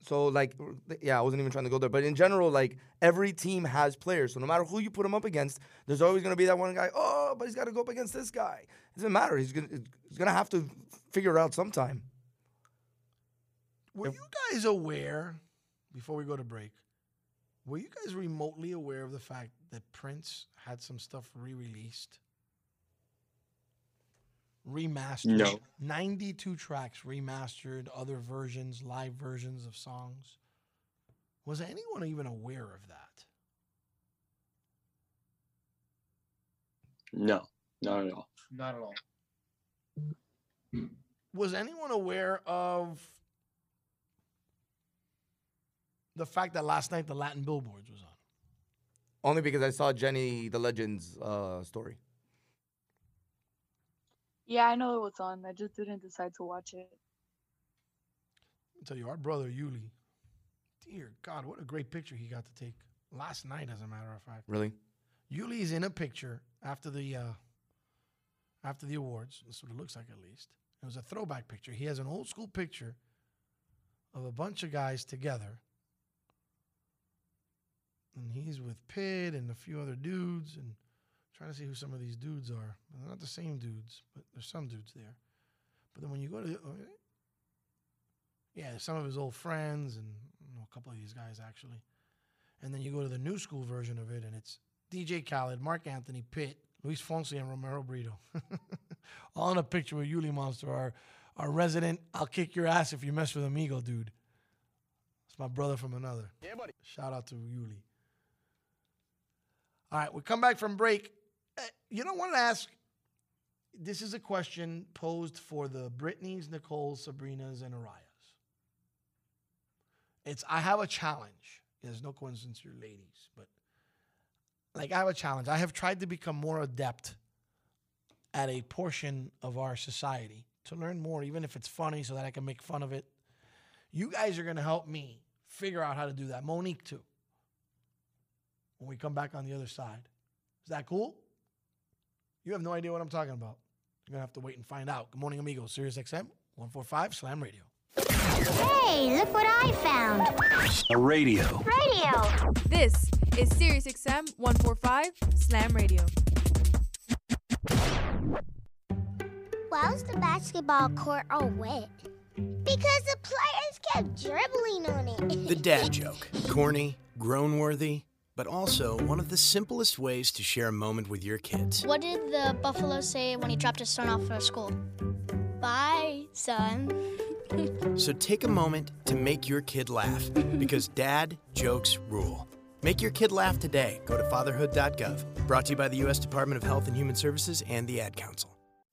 So like, yeah, I wasn't even trying to go there. But in general, like every team has players. So no matter who you put him up against, there's always gonna be that one guy. Oh, but he's got to go up against this guy. It doesn't matter. He's gonna he's gonna have to figure it out sometime. Were you guys aware, before we go to break, were you guys remotely aware of the fact that Prince had some stuff re released? Remastered? No. 92 tracks remastered, other versions, live versions of songs. Was anyone even aware of that? No, not at all. Not at all. Was anyone aware of the fact that last night the Latin Billboards was on? Only because I saw Jenny the Legend's uh, story. Yeah, I know it was on. I just didn't decide to watch it. I'll tell you, our brother Yuli, dear God, what a great picture he got to take last night, as a matter of fact. Really? Yuli is in a picture after the uh, after the awards. That's what it looks like, at least. It was a throwback picture. He has an old school picture of a bunch of guys together, and he's with Pitt and a few other dudes, and trying to see who some of these dudes are. They're not the same dudes, but there's some dudes there. But then when you go to, the, uh, yeah, some of his old friends and you know, a couple of these guys actually. And then you go to the new school version of it, and it's DJ Khaled, Marc Anthony, Pitt, Luis Fonsi, and Romero Britto. All in a picture with Yuli Monster, our, our resident, I'll kick your ass if you mess with Amigo dude. It's my brother from another. Yeah, buddy. Shout out to Yuli. All right, we come back from break. Uh, You don't want to ask this is a question posed for the Britneys, Nicoles, Sabrinas, and Arayas. It's I have a challenge. There's no coincidence you're ladies, but like I have a challenge. I have tried to become more adept at a portion of our society to learn more, even if it's funny, so that I can make fun of it. You guys are gonna help me figure out how to do that. Monique too. When we come back on the other side. Is that cool? You have no idea what I'm talking about. You're gonna have to wait and find out. Good morning, amigos. Sirius XM 145 Slam Radio. Hey, look what I found. A radio. Radio. This is Sirius XM 145 Slam Radio. Why was the basketball court all wet? Because the players kept dribbling on it. The dad joke. Corny, groan worthy. But also one of the simplest ways to share a moment with your kids. What did the buffalo say when he dropped his son off for school? Bye, son. So take a moment to make your kid laugh because dad jokes rule. Make your kid laugh today. Go to fatherhood.gov. Brought to you by the U.S. Department of Health and Human Services and the Ad Council.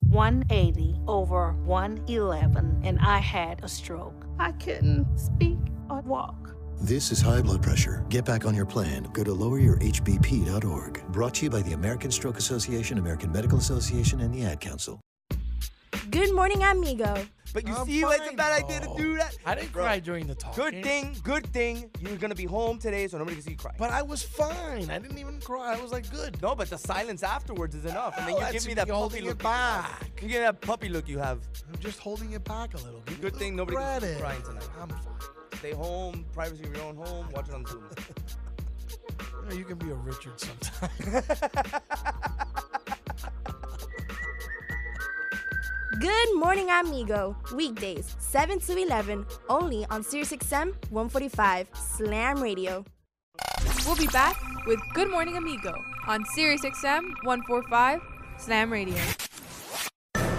180 over 111, and I had a stroke. I couldn't speak or walk. This is high blood pressure. Get back on your plan. Go to loweryourhbp.org. Brought to you by the American Stroke Association, American Medical Association, and the Ad Council. Good morning, amigo. But you I'm see, why it's a fine, bad idea to do that. I didn't Bro, cry during the talk. Good thing, good thing. You're gonna be home today, so nobody can see you cry. But I was fine. I didn't even cry. I was like, good. No, but the silence afterwards is enough, and then you that's give me me that puppy look. it back. You give me that puppy look you have. I'm just holding it back a little. Give me a Good little thing nobody can see you credit. crying tonight. I'm fine. Stay home, privacy of your own home. Watch it on Zoom. You, know, you can be a Richard sometime. Good morning, amigo. Weekdays, 7 to 11, only on SiriusXM 145 Slam Radio. We'll be back with Good Morning Amigo on SiriusXM 145 Slam Radio.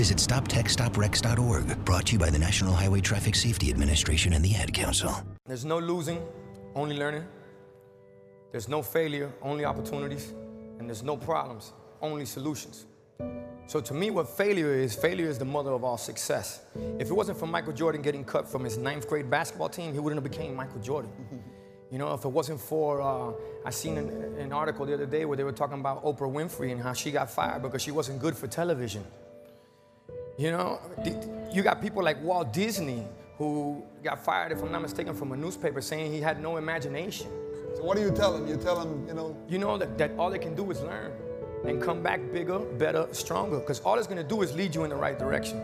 Visit StopTextStopWrecks.org, brought to you by the National Highway Traffic Safety Administration and the Ad Council. There's no losing, only learning. There's no failure, only opportunities. And there's no problems, only solutions. So to me, what failure is, failure is the mother of all success. If it wasn't for Michael Jordan getting cut from his ninth grade basketball team, he wouldn't have became Michael Jordan. You know, if it wasn't for, uh, I seen an, an article the other day where they were talking about Oprah Winfrey and how she got fired because she wasn't good for television. You know, you got people like Walt Disney who got fired, if I'm not mistaken, from a newspaper saying he had no imagination. So what do you tell them? You tell them, you know, You know that, that all they can do is learn and come back bigger, better, stronger, because all it's gonna do is lead you in the right direction.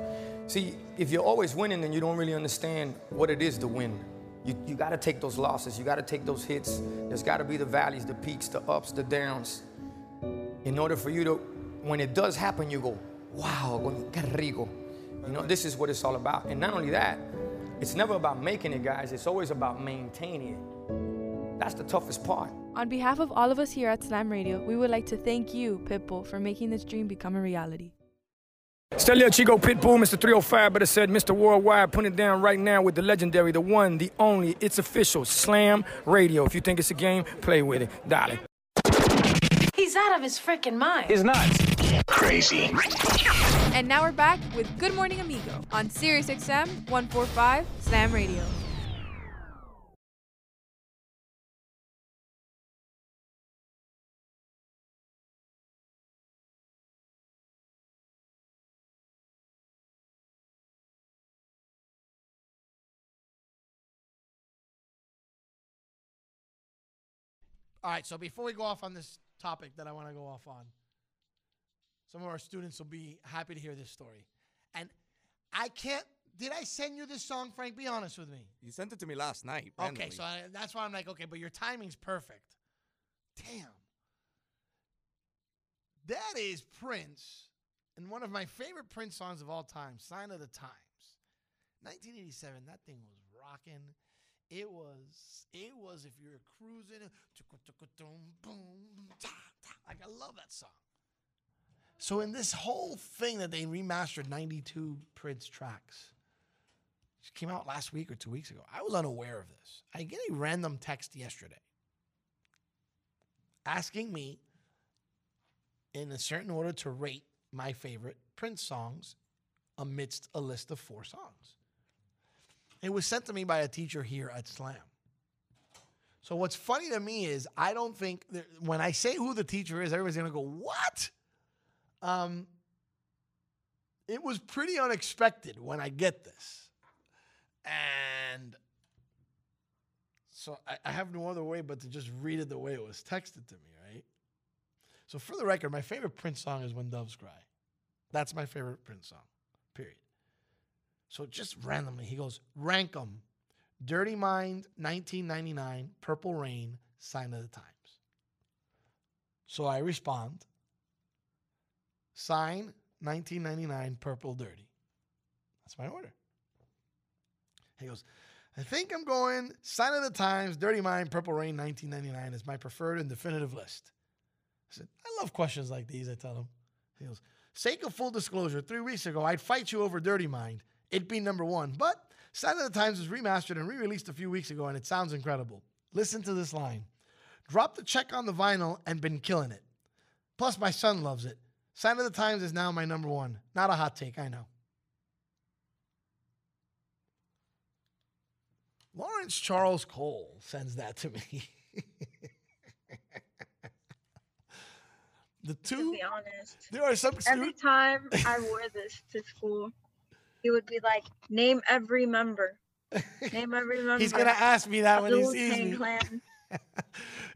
See, if you're always winning, then you don't really understand what it is to win. You, you gotta take those losses, you gotta take those hits. There's gotta be the valleys, the peaks, the ups, the downs. In order for you to, when it does happen, you go, wow, qué rico. You know, this is what it's all about. And not only that, it's never about making it, guys, it's always about maintaining it. That's the toughest part. On behalf of all of us here at Slam Radio, we would like to thank you, Pitbull, for making this dream become a reality. Stelio Chico Pitbull, Mr. 305, but better said Mr. Worldwide, putting it down right now with the legendary, the one, the only, it's official, Slam Radio. If you think it's a game, play with it. Dale. He's out of his freaking mind. Is nuts. Crazy. And now we're back with Good Morning Amigo on SiriusXM 145 Slam Radio. All right, so before we go off on this topic that I want to go off on, some of our students will be happy to hear this story. And I can't. Did I send you this song, Frank? Be honest with me. You sent it to me last night. Okay, so I, that's why I'm like, okay, but your timing's perfect. Damn. That is Prince, and one of my favorite Prince songs of all time, "Sign of the Times." 1987. That thing was rocking. It was. It was. If you're cruising, boom, ta, ta. like I love that song. So in this whole thing that they remastered 92 Prince tracks, which came out last week or two weeks ago, I was unaware of this. I get a random text yesterday asking me in a certain order to rate my favorite Prince songs amidst a list of four songs. It was sent to me by a teacher here at Slam. So what's funny to me is I don't think that when I say who the teacher is, everybody's gonna go, "What?" Um, it was pretty unexpected when I get this, and so I, I have no other way but to just read it the way it was texted to me, right? So for the record, my favorite Prince song is "When Doves Cry." That's my favorite Prince song. Period. So just randomly, he goes, rank rank 'em. Dirty Mind, 1999, Purple Rain, Sign of the Times. So I respond, Sign, 1999, Purple Dirty. That's my order. He goes, I think I'm going Sign of the Times, Dirty Mind, Purple Rain, 1999 is my preferred and definitive list. I said, I love questions like these, I tell him. He goes, Sake of full disclosure, three weeks ago, I'd fight you over Dirty Mind. It'd be number one. But Sign of the Times was remastered and re released a few weeks ago, and it sounds incredible. Listen to this line Drop the check on the vinyl and been killing it. Plus, my son loves it. Sign of the Times is now my number one. Not a hot take, I know. Lawrence Charles Cole sends that to me. the two. To be honest, There are some every time I wore this to school, he would be like, "Name every member. Name every member." He's gonna ask me that when he sees me. Clan."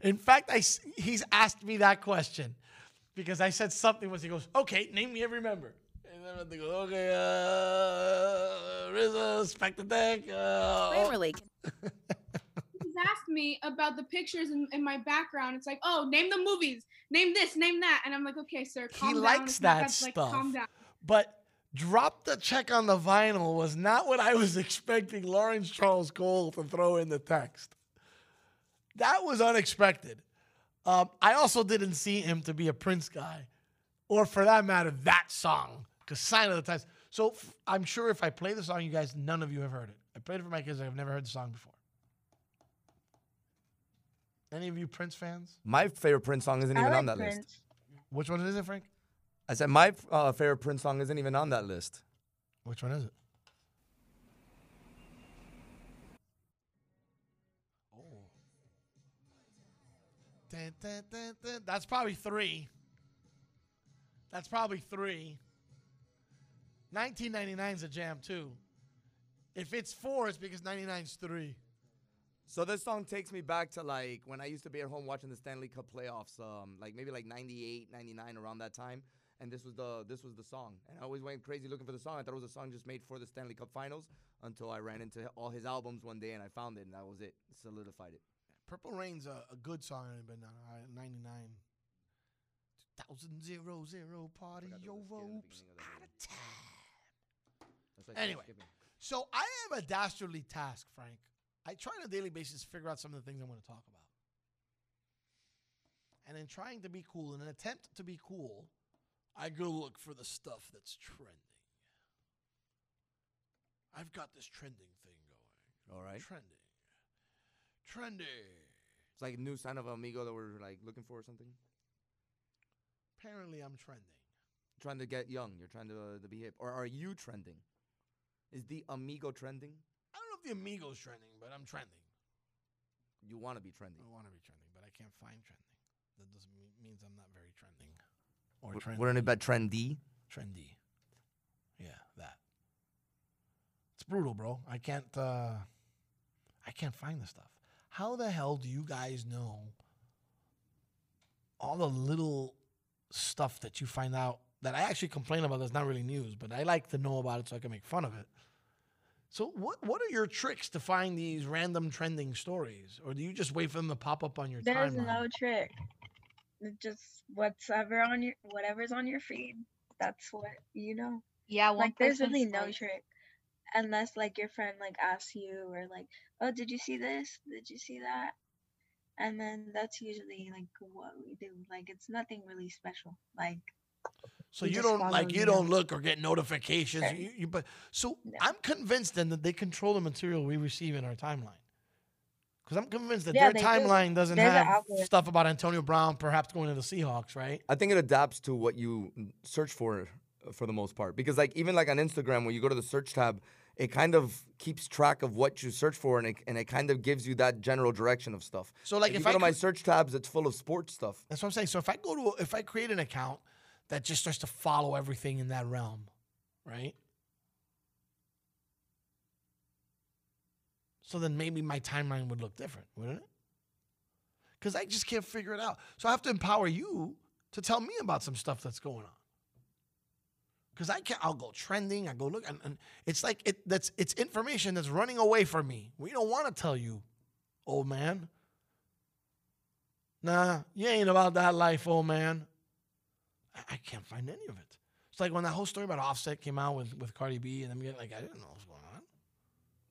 In fact, I he's asked me that question because I said something was he goes, okay, name me every member. And then they go, okay, uh, RZA, Spectre Deck. Uh, Grammarly. He's asked me about the pictures in, in my background. It's like, oh, name the movies, name this, name that, and I'm like, okay, sir, calm he down. likes It's not that like, stuff. calm down. But drop the check on the vinyl was not what I was expecting Lawrence Charles Cole to throw in the text. That was unexpected. Um, I also didn't see him to be a Prince guy, or for that matter, that song, because Sign of the Times. So f- I'm sure if I play the song, you guys, none of you have heard it. I played it for my kids. I've never heard the song before. Any of you Prince fans? My favorite Prince song isn't I even like on that Prince. list. Which one is it, Frank? I said my uh, favorite Prince song isn't even on that list. Which one is it? Dun, dun, dun. That's probably three. That's probably three. 1999 is a jam too. If it's four, it's because 99's three. So this song takes me back to like when I used to be at home watching the Stanley Cup playoffs, um, like maybe like 98, 99 around that time. And this was the this was the song. And I always went crazy looking for the song. I thought it was a song just made for the Stanley Cup finals until I ran into all his albums one day and I found it and that was it. Solidified it. Purple Rain's a, a good song, but no, uh, 99. 2000 zero zero party over. Oops, out of time. Like Anyway, so I have a dastardly task, Frank. I try on a daily basis to figure out some of the things I want to talk about. And in trying to be cool, in an attempt to be cool, I go look for the stuff that's trending. I've got this trending thing going. All right. Trending. Trending. It's like a new sign of Amigo that we're like looking for or something. Apparently, I'm trending. Trying to get young. You're trying to, uh, to be hip. Or are you trending? Is the Amigo trending? I don't know if the Amigo's trending, but I'm trending. You want to be trending. I want to be trending, but I can't find trending. That doesn't mean means I'm not very trending. Or W- trendy. Wouldn't it be trendy? trendy. Yeah, that. It's brutal, bro. I can't uh I can't find this stuff. How the hell do you guys know all the little stuff that you find out that I actually complain about that's not really news, but I like to know about it so I can make fun of it. So what what are your tricks to find these random trending stories? Or do you just wait for them to pop up on your There's timeline? no trick. It's just whatever on your whatever's on your feed. That's what you know. Yeah, one like there's really no trick, unless like your friend like asks you or like, oh, did you see this? Did you see that? And then that's usually like what we do. Like it's nothing really special. Like So you don't like you you don't know. look or get notifications. Right. You, you, but so I'm convinced then that they control the material we receive in our timeline. Because I'm convinced that Yeah, their they do. timeline doesn't There's have stuff about Antonio Brown perhaps going to the Seahawks, right? I think it adapts to what you search for uh, for the most part. Because like even like on Instagram, when you go to the search tab, it kind of keeps track of what you search for, and it, and it kind of gives you that general direction of stuff. So, like, you if go I to my search tabs, it's full of sports stuff. That's what I'm saying. So if I go to if I create an account that just starts to follow everything in that realm, right? So then maybe my timeline would look different, wouldn't it? Because I just can't figure it out. So I have to empower you to tell me about some stuff that's going on. Because I can I'll go trending, I go look, and, and it's like it that's it's information that's running away from me. We don't want to tell you, old man. Nah, you ain't about that life, old man. I, I can't find any of it. It's like when that whole story about Offset came out with, with Cardi B, and I'm like, I didn't know what was going on.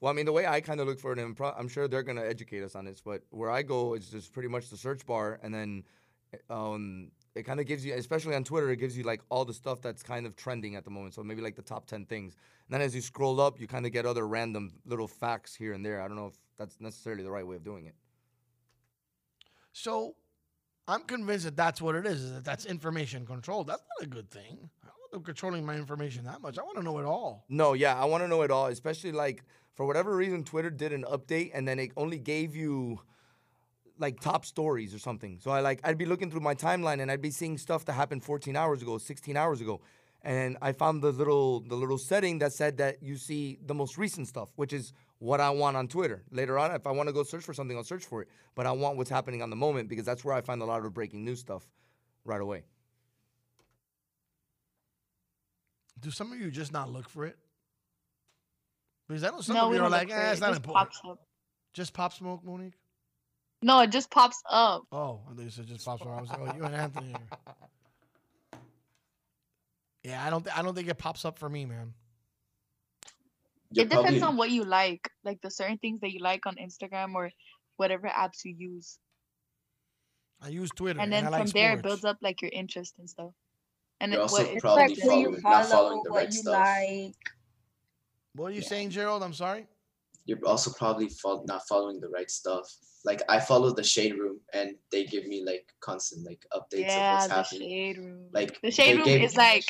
Well, I mean, the way I kind of look for it, and pro- I'm sure they're gonna educate us on this, but where I go is just pretty much the search bar, and then um, it kind of gives you, especially on Twitter, it gives you like all the stuff that's kind of trending at the moment. So maybe like the top ten things. And then as you scroll up, you kind of get other random little facts here and there. I don't know if that's necessarily the right way of doing it. So I'm convinced that that's what it is, is that that's information control. That's not a good thing. I don't want them controlling my information that much. I want to know it all. No, yeah, I want to know it all, especially like for whatever reason, Twitter did an update and then it only gave you like top stories or something. So I like I'd be looking through my timeline and I'd be seeing stuff that happened 14 hours ago, 16 hours ago. And I found the little the little setting that said that you see the most recent stuff, which is what I want on Twitter. Later on, if I want to go search for something, I'll search for it. But I want what's happening on the moment because that's where I find a lot of the breaking news stuff right away. Do some of you just not look for it? Because I know some No, of you are don't look like, for eh, it's It not just important. pops up. Just pop smoke, Monique? No, it just pops up. Oh, I thought you said just pops up. I was like, oh, you and Anthony. Are... Yeah, I don't. Th- I don't think it pops up for me, man. it depends on what you like, like the certain things that you like on Instagram or whatever apps you use, I use Twitter, and and, then I from like there it builds up like your interest and stuff. And You're it, also what it probably just- who you following- not follow, following the what right you stuff. like. What are you saying, Gerald? I'm sorry. You're also probably fol- not following the right stuff. Like I follow the shade room, and they give me like constant like updates yeah, of what's the happening. shade room. Like The shade room gave- is like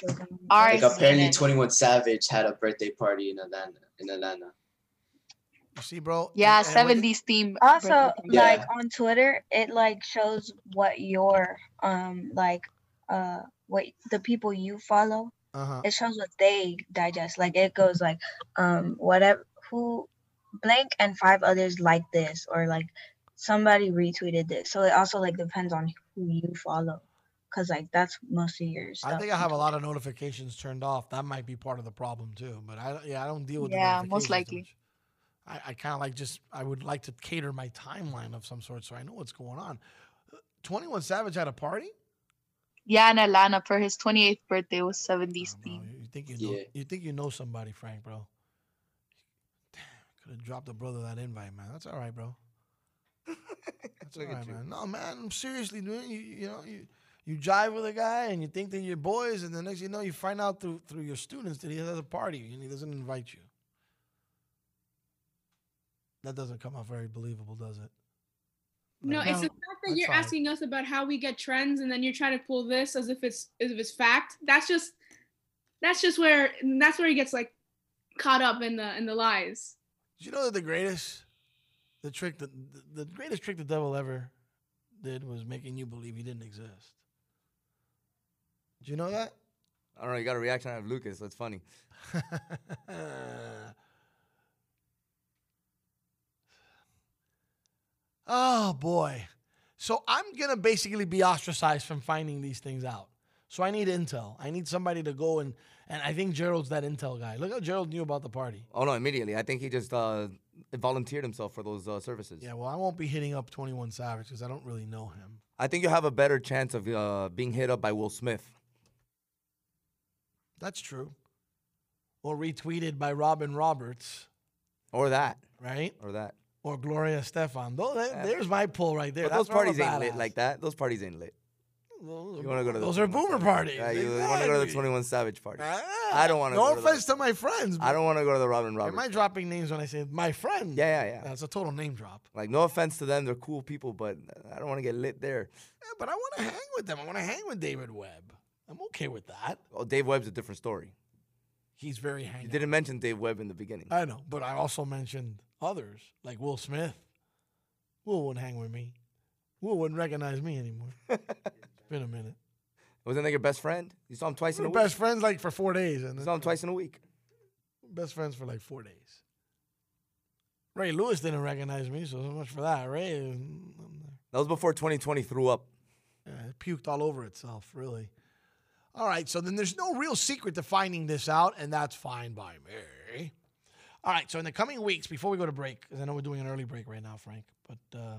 our like apparently Twenty One Savage had a birthday party in Atlanta. In Atlanta. You see, bro. Yeah, and- and with- 70s theme. Also, birthday party. Yeah. like on Twitter, it like shows what your um like uh what the people you follow. Uh-huh. It shows what they digest. Like it goes like um whatever who blank and five others like this or like somebody retweeted this. So it also like depends on who you follow. Cause like that's most of your stuff. I think I have a lot of notifications turned off. That might be part of the problem too. But I, yeah, I don't deal with. the Yeah, most likely. I, I kind of like just. I would like to cater my timeline of some sort so I know what's going on. Twenty One Savage had a party. Yeah, in Atlanta for his 28th birthday was 70s theme. You think you know? You think you know somebody, Frank, bro? Damn, could have dropped the brother that invite, man. That's all right, bro. That's all Look at right, you. man. No, man. I'm seriously doing. You, you know, you you jive with a guy and you think that you're boys, and the next you know, you find out through through your students that he has a party and he doesn't invite you. That doesn't come out very believable, does it? No, it's the fact that you're fine. asking us about how we get trends, and then you're trying to pull this as if it's as if it's fact. That's just that's just where that's where he gets like caught up in the in the lies. Did you know that the greatest, the trick the, the greatest trick the devil ever did was making you believe he didn't exist. Do you know that? I don't know. You got a reaction out of Lucas. That's funny. Oh boy. So I'm gonna basically be ostracized from finding these things out. So I need intel. I need somebody to go and and I think Gerald's that intel guy. Look how Gerald knew about the party. Oh no, immediately. I think he just uh, volunteered himself for those uh, services. Yeah, well, I won't be hitting up 21 Savage because I don't really know him. I think you have a better chance of uh, being hit up by Will Smith. That's true. Or retweeted by Robin Roberts, Or that. right? Or that. Or Gloria Estefan. Those, there's my pull right there. Those That's where I'm a parties ain't lit like that. Those parties ain't lit. You want to go to Those are boomer Savage. parties. Yeah, you want to go to the 21 Savage party. Ah, I don't want to No go to the- offense to my friends. I don't want to go to the Robin Am I dropping names when I say my friend? Yeah, yeah, yeah. That's a total name drop. Like, no offense to them. They're cool people, but I don't want to get lit there. Yeah, but I want to hang with them. I want to hang with David Webb. I'm okay with that. Oh, Dave Webb's a different story. He's very You didn't mention Dave Webb in the beginning. I know, but I also mentioned others like Will Smith. Will wouldn't hang with me. Will wouldn't recognize me anymore. been a minute. Wasn't that your best friend? You saw him twice We in a week. best friends like for four days, and You saw him twice in a week. best friends for like four days. Ray Lewis didn't recognize me, so so much for that. Ray mm, That was before 2020 threw up. uh, it puked all over itself, really. All right, so then there's no real secret to finding this out, and that's fine by me. All right, so in the coming weeks, before we go to break, because I know we're doing an early break right now, Frank, but uh,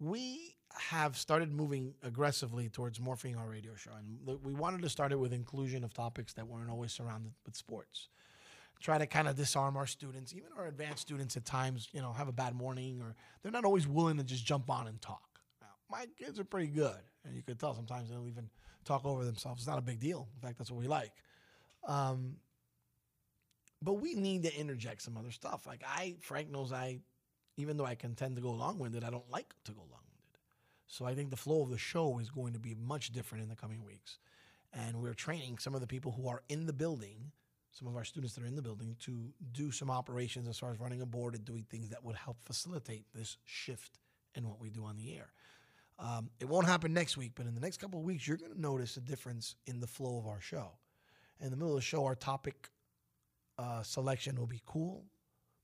we have started moving aggressively towards morphing our radio show, and we wanted to start it with inclusion of topics that weren't always surrounded with sports. Try to kind of disarm our students, even our advanced students at times, you know, have a bad morning or they're not always willing to just jump on and talk. Now, my kids are pretty good, and you could tell sometimes they'll even talk over themselves. It's not a big deal. In fact, that's what we like. Um, but we need to interject some other stuff. Like I, Frank knows I, even though I can tend to go long-winded, I don't like to go long-winded. So I think the flow of the show is going to be much different in the coming weeks. And we're training some of the people who are in the building, some of our students that are in the building, to do some operations as far as running a board and doing things that would help facilitate this shift in what we do on the air. Um, it won't happen next week, but in the next couple of weeks, you're going to notice a difference in the flow of our show. In the middle of the show, our topic uh, selection will be cool.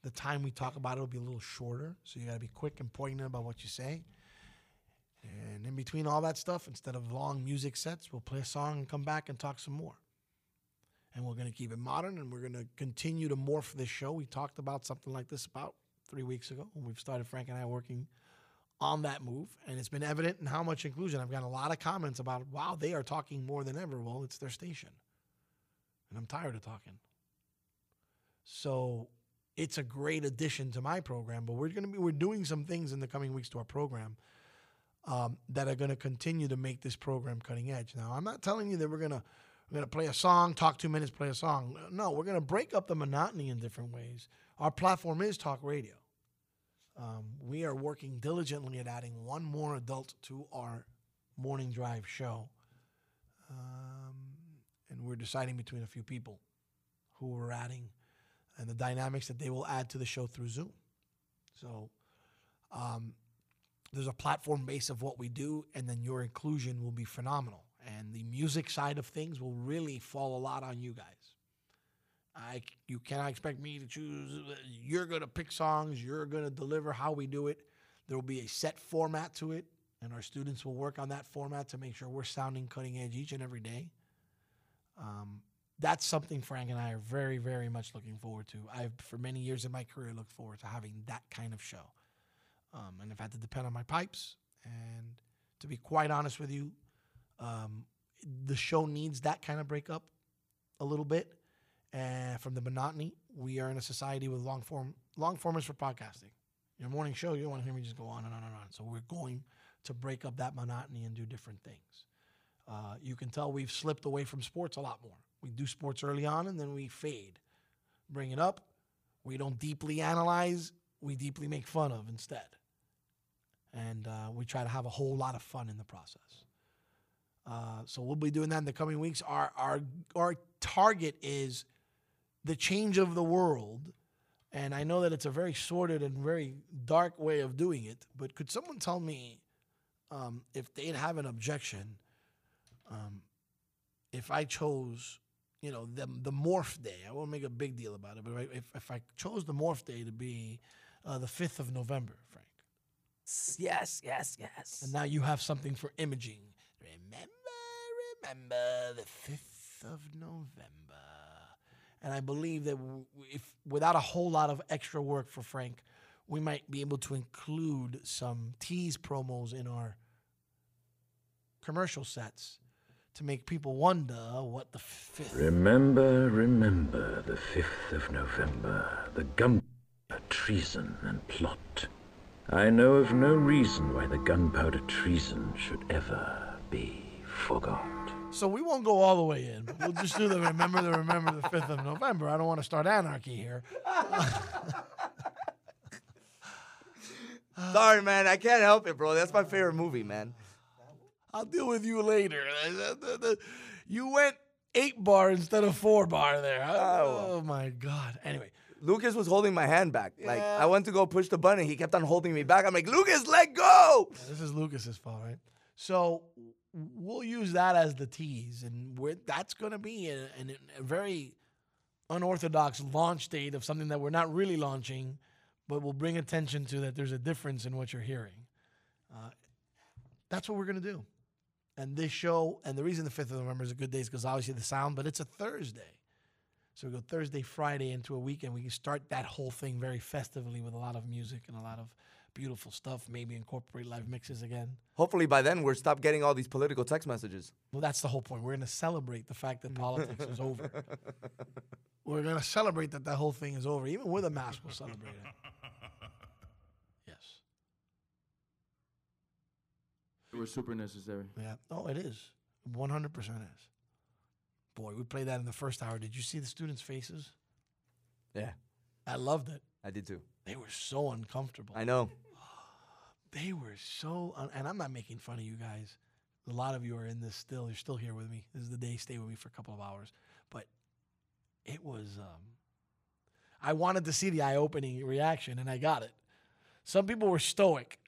The time we talk about it will be a little shorter, so you got to be quick and poignant about what you say. And in between all that stuff, instead of long music sets, we'll play a song and come back and talk some more. And we're going to keep it modern and we're going to continue to morph this show. We talked about something like this about three weeks ago when we've started, Frank and I, working on that move. And it's been evident in how much inclusion. I've got a lot of comments about, wow, they are talking more than ever. Well, it's their station. And I'm tired of talking. So it's a great addition to my program, but we're going to be, we're doing some things in the coming weeks to our program um, that are going to continue to make this program cutting edge. Now, I'm not telling you that we're going to we're going to play a song, talk two minutes, play a song. No, we're going to break up the monotony in different ways. Our platform is talk radio. Um, we are working diligently at adding one more adult to our morning drive show. Um, and we're deciding between a few people who we're adding and the dynamics that they will add to the show through Zoom. So um, there's a platform base of what we do, and then your inclusion will be phenomenal. And the music side of things will really fall a lot on you guys. I, you cannot expect me to choose. You're going to pick songs. You're going to deliver how we do it. There will be a set format to it, and our students will work on that format to make sure we're sounding cutting edge each and every day. Um, that's something Frank and I are very, very much looking forward to. I've, for many years in my career, looked forward to having that kind of show. Um, and I've had to depend on my pipes. And to be quite honest with you, um, the show needs that kind of breakup a little bit. And from the monotony, we are in a society with long form. Long form is for podcasting. Your morning show, you don't want to hear me just go on and on and on. So we're going to break up that monotony and do different things. Uh, you can tell we've slipped away from sports a lot more. We do sports early on and then we fade. Bring it up. We don't deeply analyze, we deeply make fun of instead. And uh, we try to have a whole lot of fun in the process. Uh, so we'll be doing that in the coming weeks. Our, our, our target is the change of the world. And I know that it's a very sordid and very dark way of doing it, but could someone tell me um, if they'd have an objection um, if I chose, you know, the the morph day, I won't make a big deal about it, but if, if I chose the morph day to be uh, the 5th of November, Frank. Yes, yes, yes. And now you have something for imaging. Remember, remember the 5th of November. And I believe that w- if without a whole lot of extra work for Frank, we might be able to include some tease promos in our commercial sets to make people wonder what the fifth. Remember, remember the 5th of November, the gum, treason and plot. I know of no reason why the gunpowder treason should ever be forgot. So we won't go all the way in. but We'll just do the remember the remember the fifth of November. I don't want to start anarchy here. Sorry, man. I can't help it, bro. That's my favorite movie, man. I'll deal with you later. You went eight bar instead of four bar there. Oh, oh, my god. Anyway, Lucas was holding my hand back. Like Yeah. I went to go push the button, he kept on holding me back. I'm like, Lucas, let go. this is Lucas's fault, right? So we'll use that as the tease, and we're, that's going to be a, an- a very unorthodox launch date of something that we're not really launching, but we'll bring attention to that there's a difference in what you're hearing. Uh, that's what we're going to do. And this show, and the reason the 5th of November is a good day is because obviously the sound, but it's a Thursday. So we go Thursday, Friday into a weekend. We can start that whole thing very festively with a lot of music and a lot of beautiful stuff. Maybe incorporate live mixes again. Hopefully by then we're stop getting all these political text messages. Well, that's the whole point. We're going to celebrate the fact that politics is over. We're going to celebrate that that whole thing is over. Even with a mask, we'll celebrate it. Yes. It was super necessary. Yeah. Oh, it is. 100% is. Boy, we played that in the first hour. Did you see the students' faces? Yeah. I loved it. I did too. They were so uncomfortable. I know. They were so, un- and I'm not making fun of you guys. A lot of you are in this still. You're still here with me. This is the day. Stay with me for a couple of hours. But it was. Um, I wanted to see the eye-opening reaction, and I got it. Some people were stoic,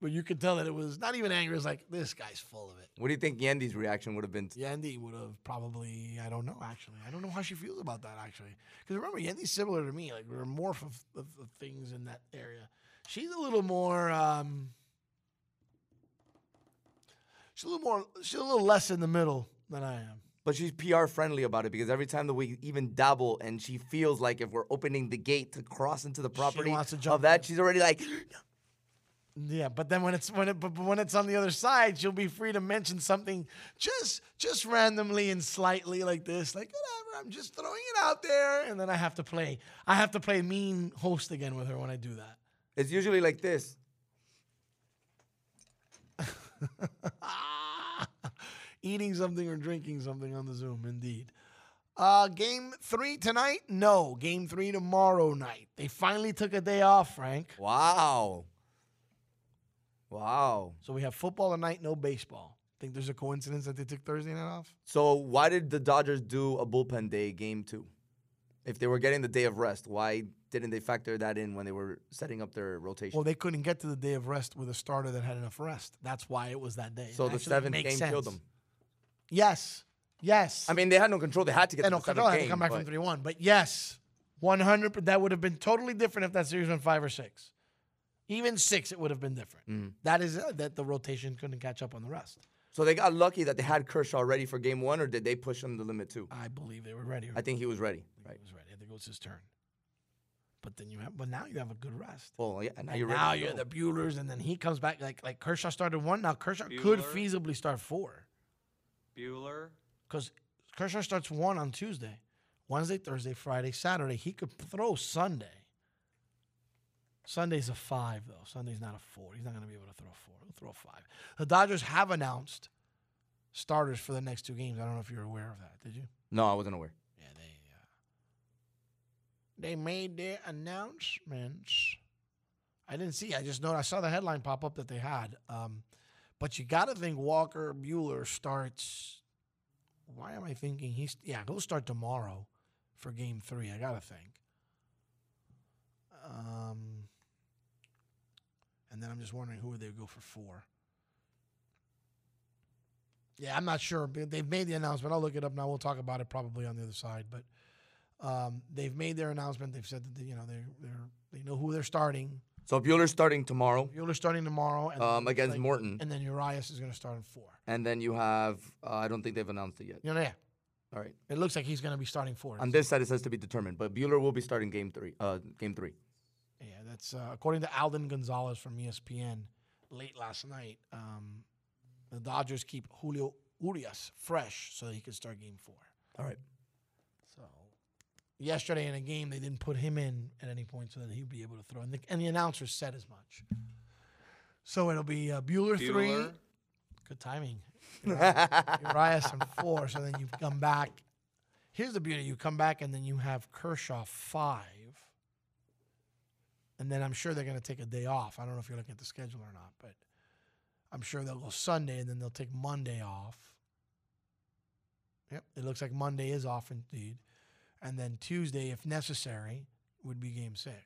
but you could tell that it was not even angry. It was like this guy's full of it. What do you think Yandy's reaction would have been? To- Yandy would have probably. I don't know. Actually, I don't know how she feels about that. Actually, because remember, Yandy's similar to me. Like we're morph of, of, of things in that area. She's a little more. Um, she's a little more. She's a little less in the middle than I am. But she's PR friendly about it because every time that we even dabble and she feels like if we're opening the gate to cross into the property of that, she's already like, Yeah, but then when it's when it but when it's on the other side, she'll be free to mention something just just randomly and slightly like this, like whatever. I'm just throwing it out there, and then I have to play. I have to play mean host again with her when I do that. it's usually like this. Eating something or drinking something on the Zoom, indeed. Uh, game three tonight? No. Game three tomorrow night. They finally took a day off, Frank. Wow. Wow. So we have football tonight, no baseball. Think there's a coincidence that they took Thursday night off? So why did the Dodgers do a bullpen day game two? If they were getting the day of rest, why didn't they factor that in when they were setting up their rotation? Well, they couldn't get to the day of rest with a starter that had enough rest. That's why it was that day. so It the seventh game killed them. Yes. Yes. I mean, they had no control. They had to get They to no control. Had to come back but- from three one. But yes, one hundred. That would have been totally different if that series went five or six. Even six, it would have been different. Mhm. That is uh, that the rotation couldn't catch up on the rest. So they got lucky that they had Kershaw ready for game one, or did they push him the limit too? I believe they were ready. I think he was ready. Right. He was ready. I think it was his turn. But then you have, but now you have a good rest. Well, yeah. Now And you're ready. now to you're the Buehlers, and then he comes back like like Kershaw started one. Now Kershaw could feasibly start four Buehler. because Kershaw starts one on Tuesday, Wednesday, Thursday, Friday, Saturday. He could throw Sunday. Sunday's a five though. Sunday's not a four. He's not going to be able to throw a four. He'll throw a five. The Dodgers have announced starters for the next two games. I don't know if you're aware of that. Did you? No, I wasn't aware. Yeah, they they made their announcements. I didn't see. I just know I saw the headline pop up that they had. Um, but you got to think Walker Buehler starts. Why am I thinking he's? Yeah, he'll start tomorrow for Game Three. I got to think. Um, and then I'm just wondering who would they go for four. Yeah, I'm not sure. They've made the announcement. I'll look it up now. We'll talk about it probably on the other side. But um, they've made their announcement. They've said that they, you know they they they know who they're starting. So Buehler's starting tomorrow. Buehler's starting tomorrow, and Um, against like- Morton. and then Urias is going to start in four. And then you have, uh, I don't think they've announced it yet. You know, yeah. All right. It looks like he's going to be starting four. On this side, it says to be determined, but Buehler will be starting game three. Uh, game three. Yeah, that's uh, according to Alden Gonzalez from ESPN late last night. Um, the Dodgers keep Julio Urias fresh so he can start game four. All right. So yesterday in a game, they didn't put him in at any point so that he'd be able to throw. And the, and the announcers said as much. So it'll be uh, Buehler, three. Good timing. Urias, Urias on four. So then you come back. Here's the beauty: you come back and then you have Kershaw five. And then I'm sure they're going to take a day off. I don't know if you're looking at the schedule or not, but I'm sure they'll go Sunday and then they'll take Monday off. Yep, it looks like Monday is off indeed. And then Tuesday, if necessary, would be game six.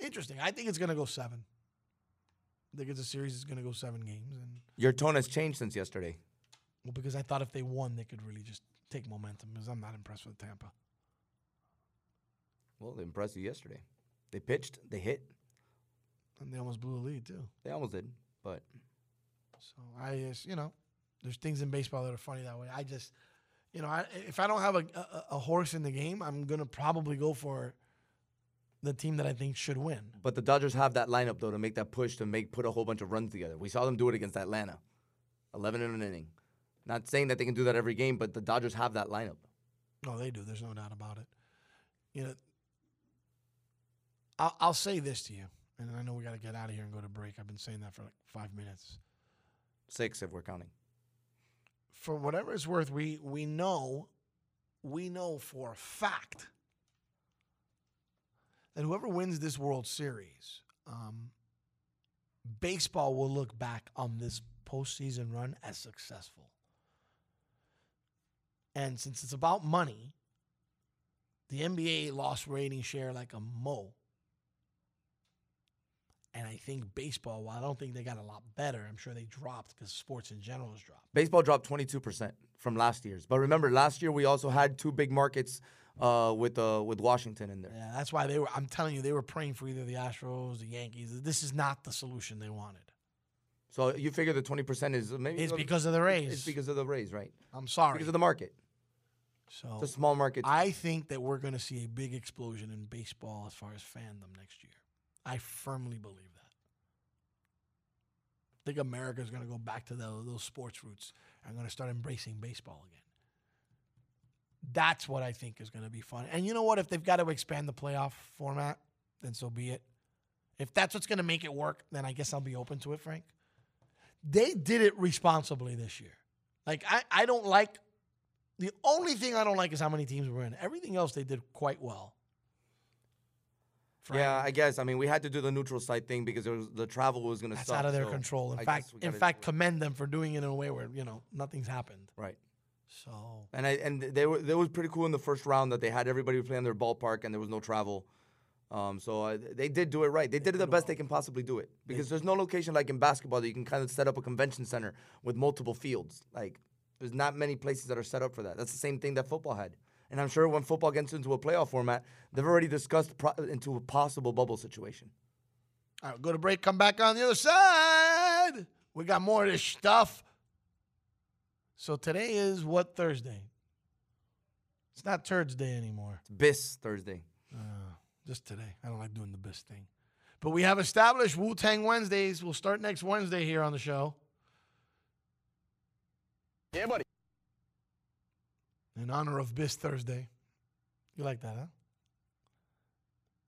Interesting. I think it's going to go seven. I think it's a series that's going to go seven games. And Your tone has changed since yesterday. well, because I thought if they won, they could really just take momentum. Because I'm not impressed with Tampa. Well, they impressed you yesterday. They pitched, they hit. And they almost blew a lead too. They almost did, but So I just, you know, there's things in baseball that are funny that way. I just, you know, I, if I don't have a, a, a horse in the game, I'm gonna probably go for the team that I think should win. but the Dodgers have that lineup though to make that push to make put a whole bunch of runs together. We saw them do it against Atlanta, eleven in an inning. Not saying that they can do that every game, but the Dodgers have that lineup. No, they do. There's no doubt about it. You know, I'll, I'll say this to you, and I know we got to get out of here and go to break. I've been saying that for like five minutes. Six if we're counting. For whatever it's worth, we we know, we know for a fact that whoever wins this World Series, um, baseball will look back on this postseason run as successful. And since it's about money, the NBA lost rating share like a mo. And I think baseball, while I don't think they got a lot better, I'm sure they dropped because sports in general has dropped. Baseball dropped 22% from last year's. But remember, last year we also had two big markets uh, with uh, with Washington in there. Yeah, that's why they were. I'm telling you, they were praying for either the Astros, the Yankees. This is not the solution they wanted. So you figure the 20% is maybe It's because of the Rays. It's because of the Rays, right? I'm sorry. Because of the market. So It's a small market. I think that we're going to see a big explosion in baseball as far as fandom next year. I firmly believe that. I think America's going to go back to the, those sports roots and going to start embracing baseball again. That's what I think is going to be fun. And you know what? If they've got to expand the playoff format, then so be it. If that's what's going to make it work, then I guess I'll be open to it, Frank. They did it responsibly this year. Like, I, I don't like the only thing I don't like is how many teams were in. Everything else they did quite well. Yeah, I guess. I mean, we had to do the neutral site thing because it was, the travel was going to That's suck. out of their so control. In I fact, in fact, commend them for doing it in a way where you know nothing's happened. right. So And I and they were they was pretty cool in the first round that they had everybody play in their ballpark and there was no travel. Um, so uh, they did do it right. They did it the best they can possibly do it because there's no location like in basketball that you can kind of set up a convention center with multiple fields. Like there's not many places that are set up for that. That's the same thing that football had. And I'm sure when football gets into a playoff format, they've already discussed pro- into a possible bubble situation. all right, go to break. Come back on the other side. We got more of this stuff. So today is what Thursday? It's not Turds Day anymore. It's BIS Thursday. Uh, just today. I don't like doing the Bis thing. But we have established Wu Tang Wednesdays. We'll start next Wednesday here on the show. Yeah, buddy. In honor of Bis Thursday. You like that, huh?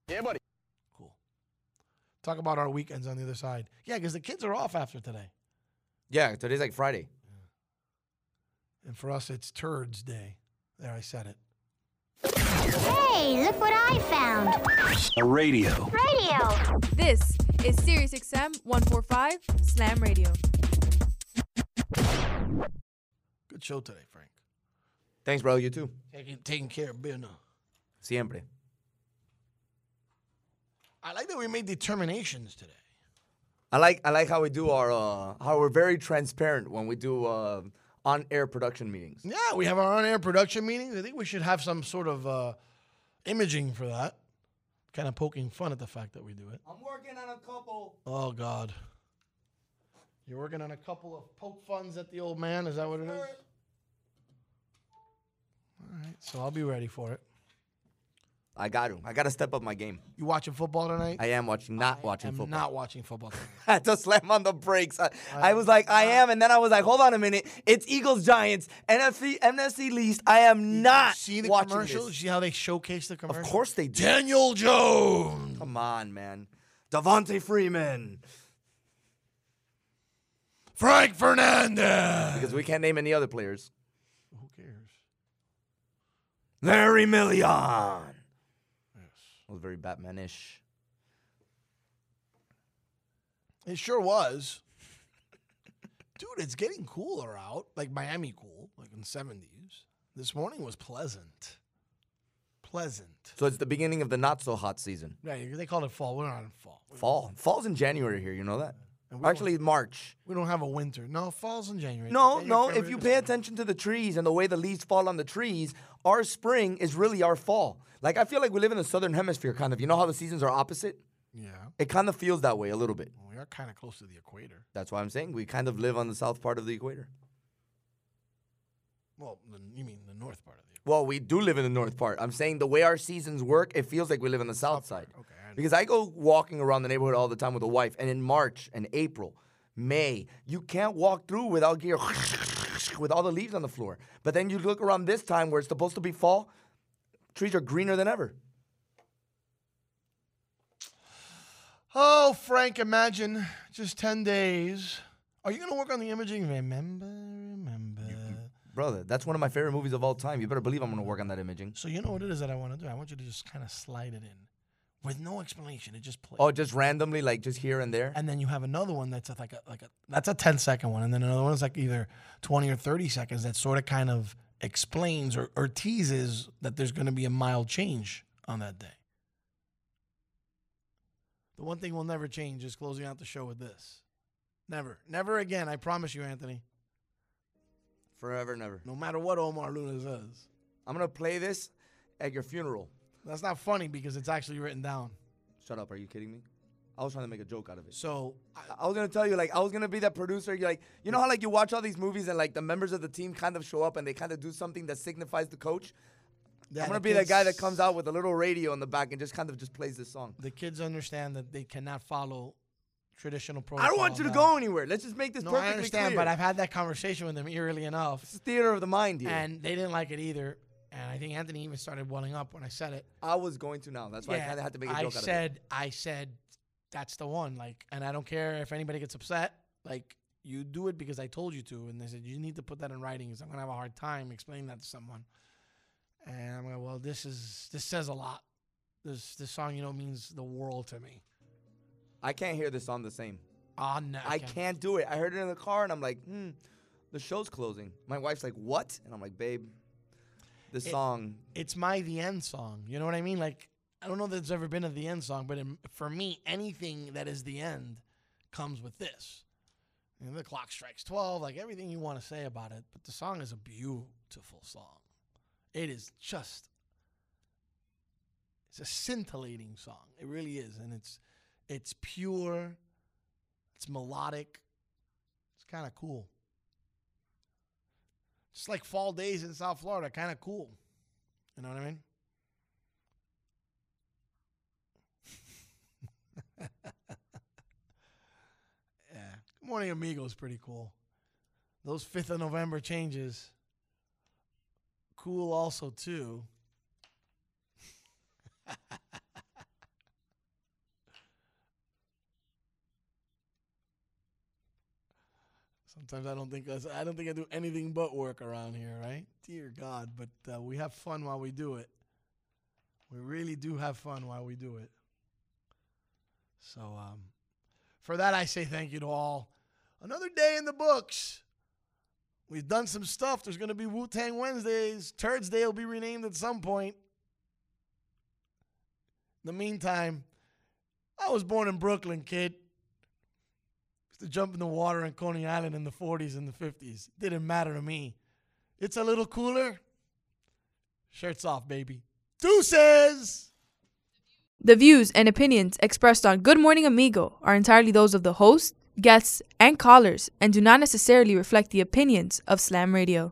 Yeah, buddy. Cool. Talk about our weekends on the other side. Yeah, because the kids are off after today. Yeah, today's like Friday. And for us, it's Turds Day. There, I said it. Hey, look what I found. A radio. Radio. This is Sirius XM 145 Slam Radio. Good show today, Frank. Thanks, bro. You too. Taking, taking care of business. Siempre. I like that we made determinations today. I like I like how we do our uh, how we're very transparent when we do uh, on air production meetings. Yeah, we have our on-air production meetings. I think we should have some sort of uh, imaging for that. Kind of poking fun at the fact that we do it. I'm working on a couple. Oh God. You're working on a couple of poke funs at the old man. Is that what it is? All right, so I'll be ready for it. I got to. I got to step up my game. You watching football tonight? I am watching, not watching I'm football. not watching football. I had to slam on the brakes. I, I was like, I am, and then I was like, hold on a minute. It's Eagles Giants, NFC NFC least. I am not See the watching commercials? this. See how they showcase the commercials? Of course they do. Daniel Jones. Come on, man. Devonta Freeman. Frank Fernandez. Because we can't name any other players. Who? Larry Million. Yes. was very Batman-ish. It sure was. Dude, it's getting cooler out. Like Miami cool, like in the 70s. This morning was pleasant. Pleasant. So it's the beginning of the not so hot season. Yeah, they call it fall. We're not in fall. Fall. Fall's in January here, you know that? Actually, March. We don't have a winter. No, fall's in January. No, January, no. February, If you pay attention to the trees and the way the leaves fall on the trees, our spring is really our fall. Like I feel like we live in the southern hemisphere, kind of. You know how the seasons are opposite? Yeah. It kind of feels that way a little bit. We are kind of close to the equator. That's why I'm saying we kind of live on the south part of the equator. Well, the, you mean the north part of the Well, we do live in the north part. I'm saying the way our seasons work, it feels like we live on the south side. Okay. Because I go walking around the neighborhood all the time with a wife, and in March and April, May, you can't walk through without gear with all the leaves on the floor. But then you look around this time where it's supposed to be fall, trees are greener than ever. Oh, Frank, imagine just 10 days. Are you going to work on the imaging? Remember, remember. Brother, that's one of my favorite movies of all time. You better believe I'm going to work on that imaging. So, you know what it is that I want to do? I want you to just kind of slide it in with no explanation. It just plays. Oh, just randomly, like just here and there? And then you have another one that's like a like a that's a 10 second one, and then another one is like either 20 or 30 seconds that sort of kind of explains or, or teases that there's going to be a mild change on that day. The one thing we'll never change is closing out the show with this. Never, never again. I promise you, Anthony. Forever, never. No matter what Omar Luna says. I'm going to play this at your funeral. That's not funny because it's actually written down. Shut up. Are you kidding me? I was trying to make a joke out of it. So I, I was gonna tell you, like, I was gonna be that producer. You're like, you know how like you watch all these movies and like the members of the team kind of show up and they kind of do something that signifies the coach. Yeah, I'm gonna be that guy that comes out with a little radio in the back and just kind of just plays this song. The kids understand that they cannot follow traditional I don't want you to now. go anywhere. Let's just make this No, perfectly I understand, clear. but I've had that conversation with them eerily enough. It's theater of the mind here. And they didn't like it either. And I think Anthony even started welling up when I said it. I was going to now. That's why I kind of had to make a I joke out said, I said, that's the one. Like, and I don't care if anybody gets upset. Like, you do it because I told you to. And they said, you need to put that in writing because I'm going to have a hard time explaining that to someone. And I'm like, well, this is, this says a lot. This, this song, you know, means the world to me. I can't hear this song the same. Oh, no. I can't do it. I heard it in the car and I'm like, hmm, the show's closing. My wife's like, what? And I'm like, babe, this It- song. it's my the end song. You know what I mean? Like I don't know that there's ever been a the end song, but in, for me, anything that is the end comes with this. And the clock strikes twelve, like everything you want to say about it. But the song is a beautiful song. It is just. It's a scintillating song. It really is, and it's it's pure. It's melodic. It's kind of cool. Just like fall days in South Florida, kind of cool. You know what I mean? yeah. Good morning, amigo is pretty cool. Those 5th of November changes. Cool also, too. Sometimes I don't think I don't think I do anything but work around here, right? Dear God, but uh, we have fun while we do it. We really do have fun while we do it. So, um, for that, I say thank you to all. Another day in the books. We've done some stuff. There's going to be Wu Tang Wednesdays. Turds Day will be renamed at some point. In the meantime, I was born in Brooklyn, kid. To jump in the water in Coney Island in the 40s and the 50s. Didn't matter to me. It's a little cooler. Shirts off, baby. Deuces! The views and opinions expressed on Good Morning Amigo are entirely those of the host, guests, and callers and do not necessarily reflect the opinions of Slam Radio.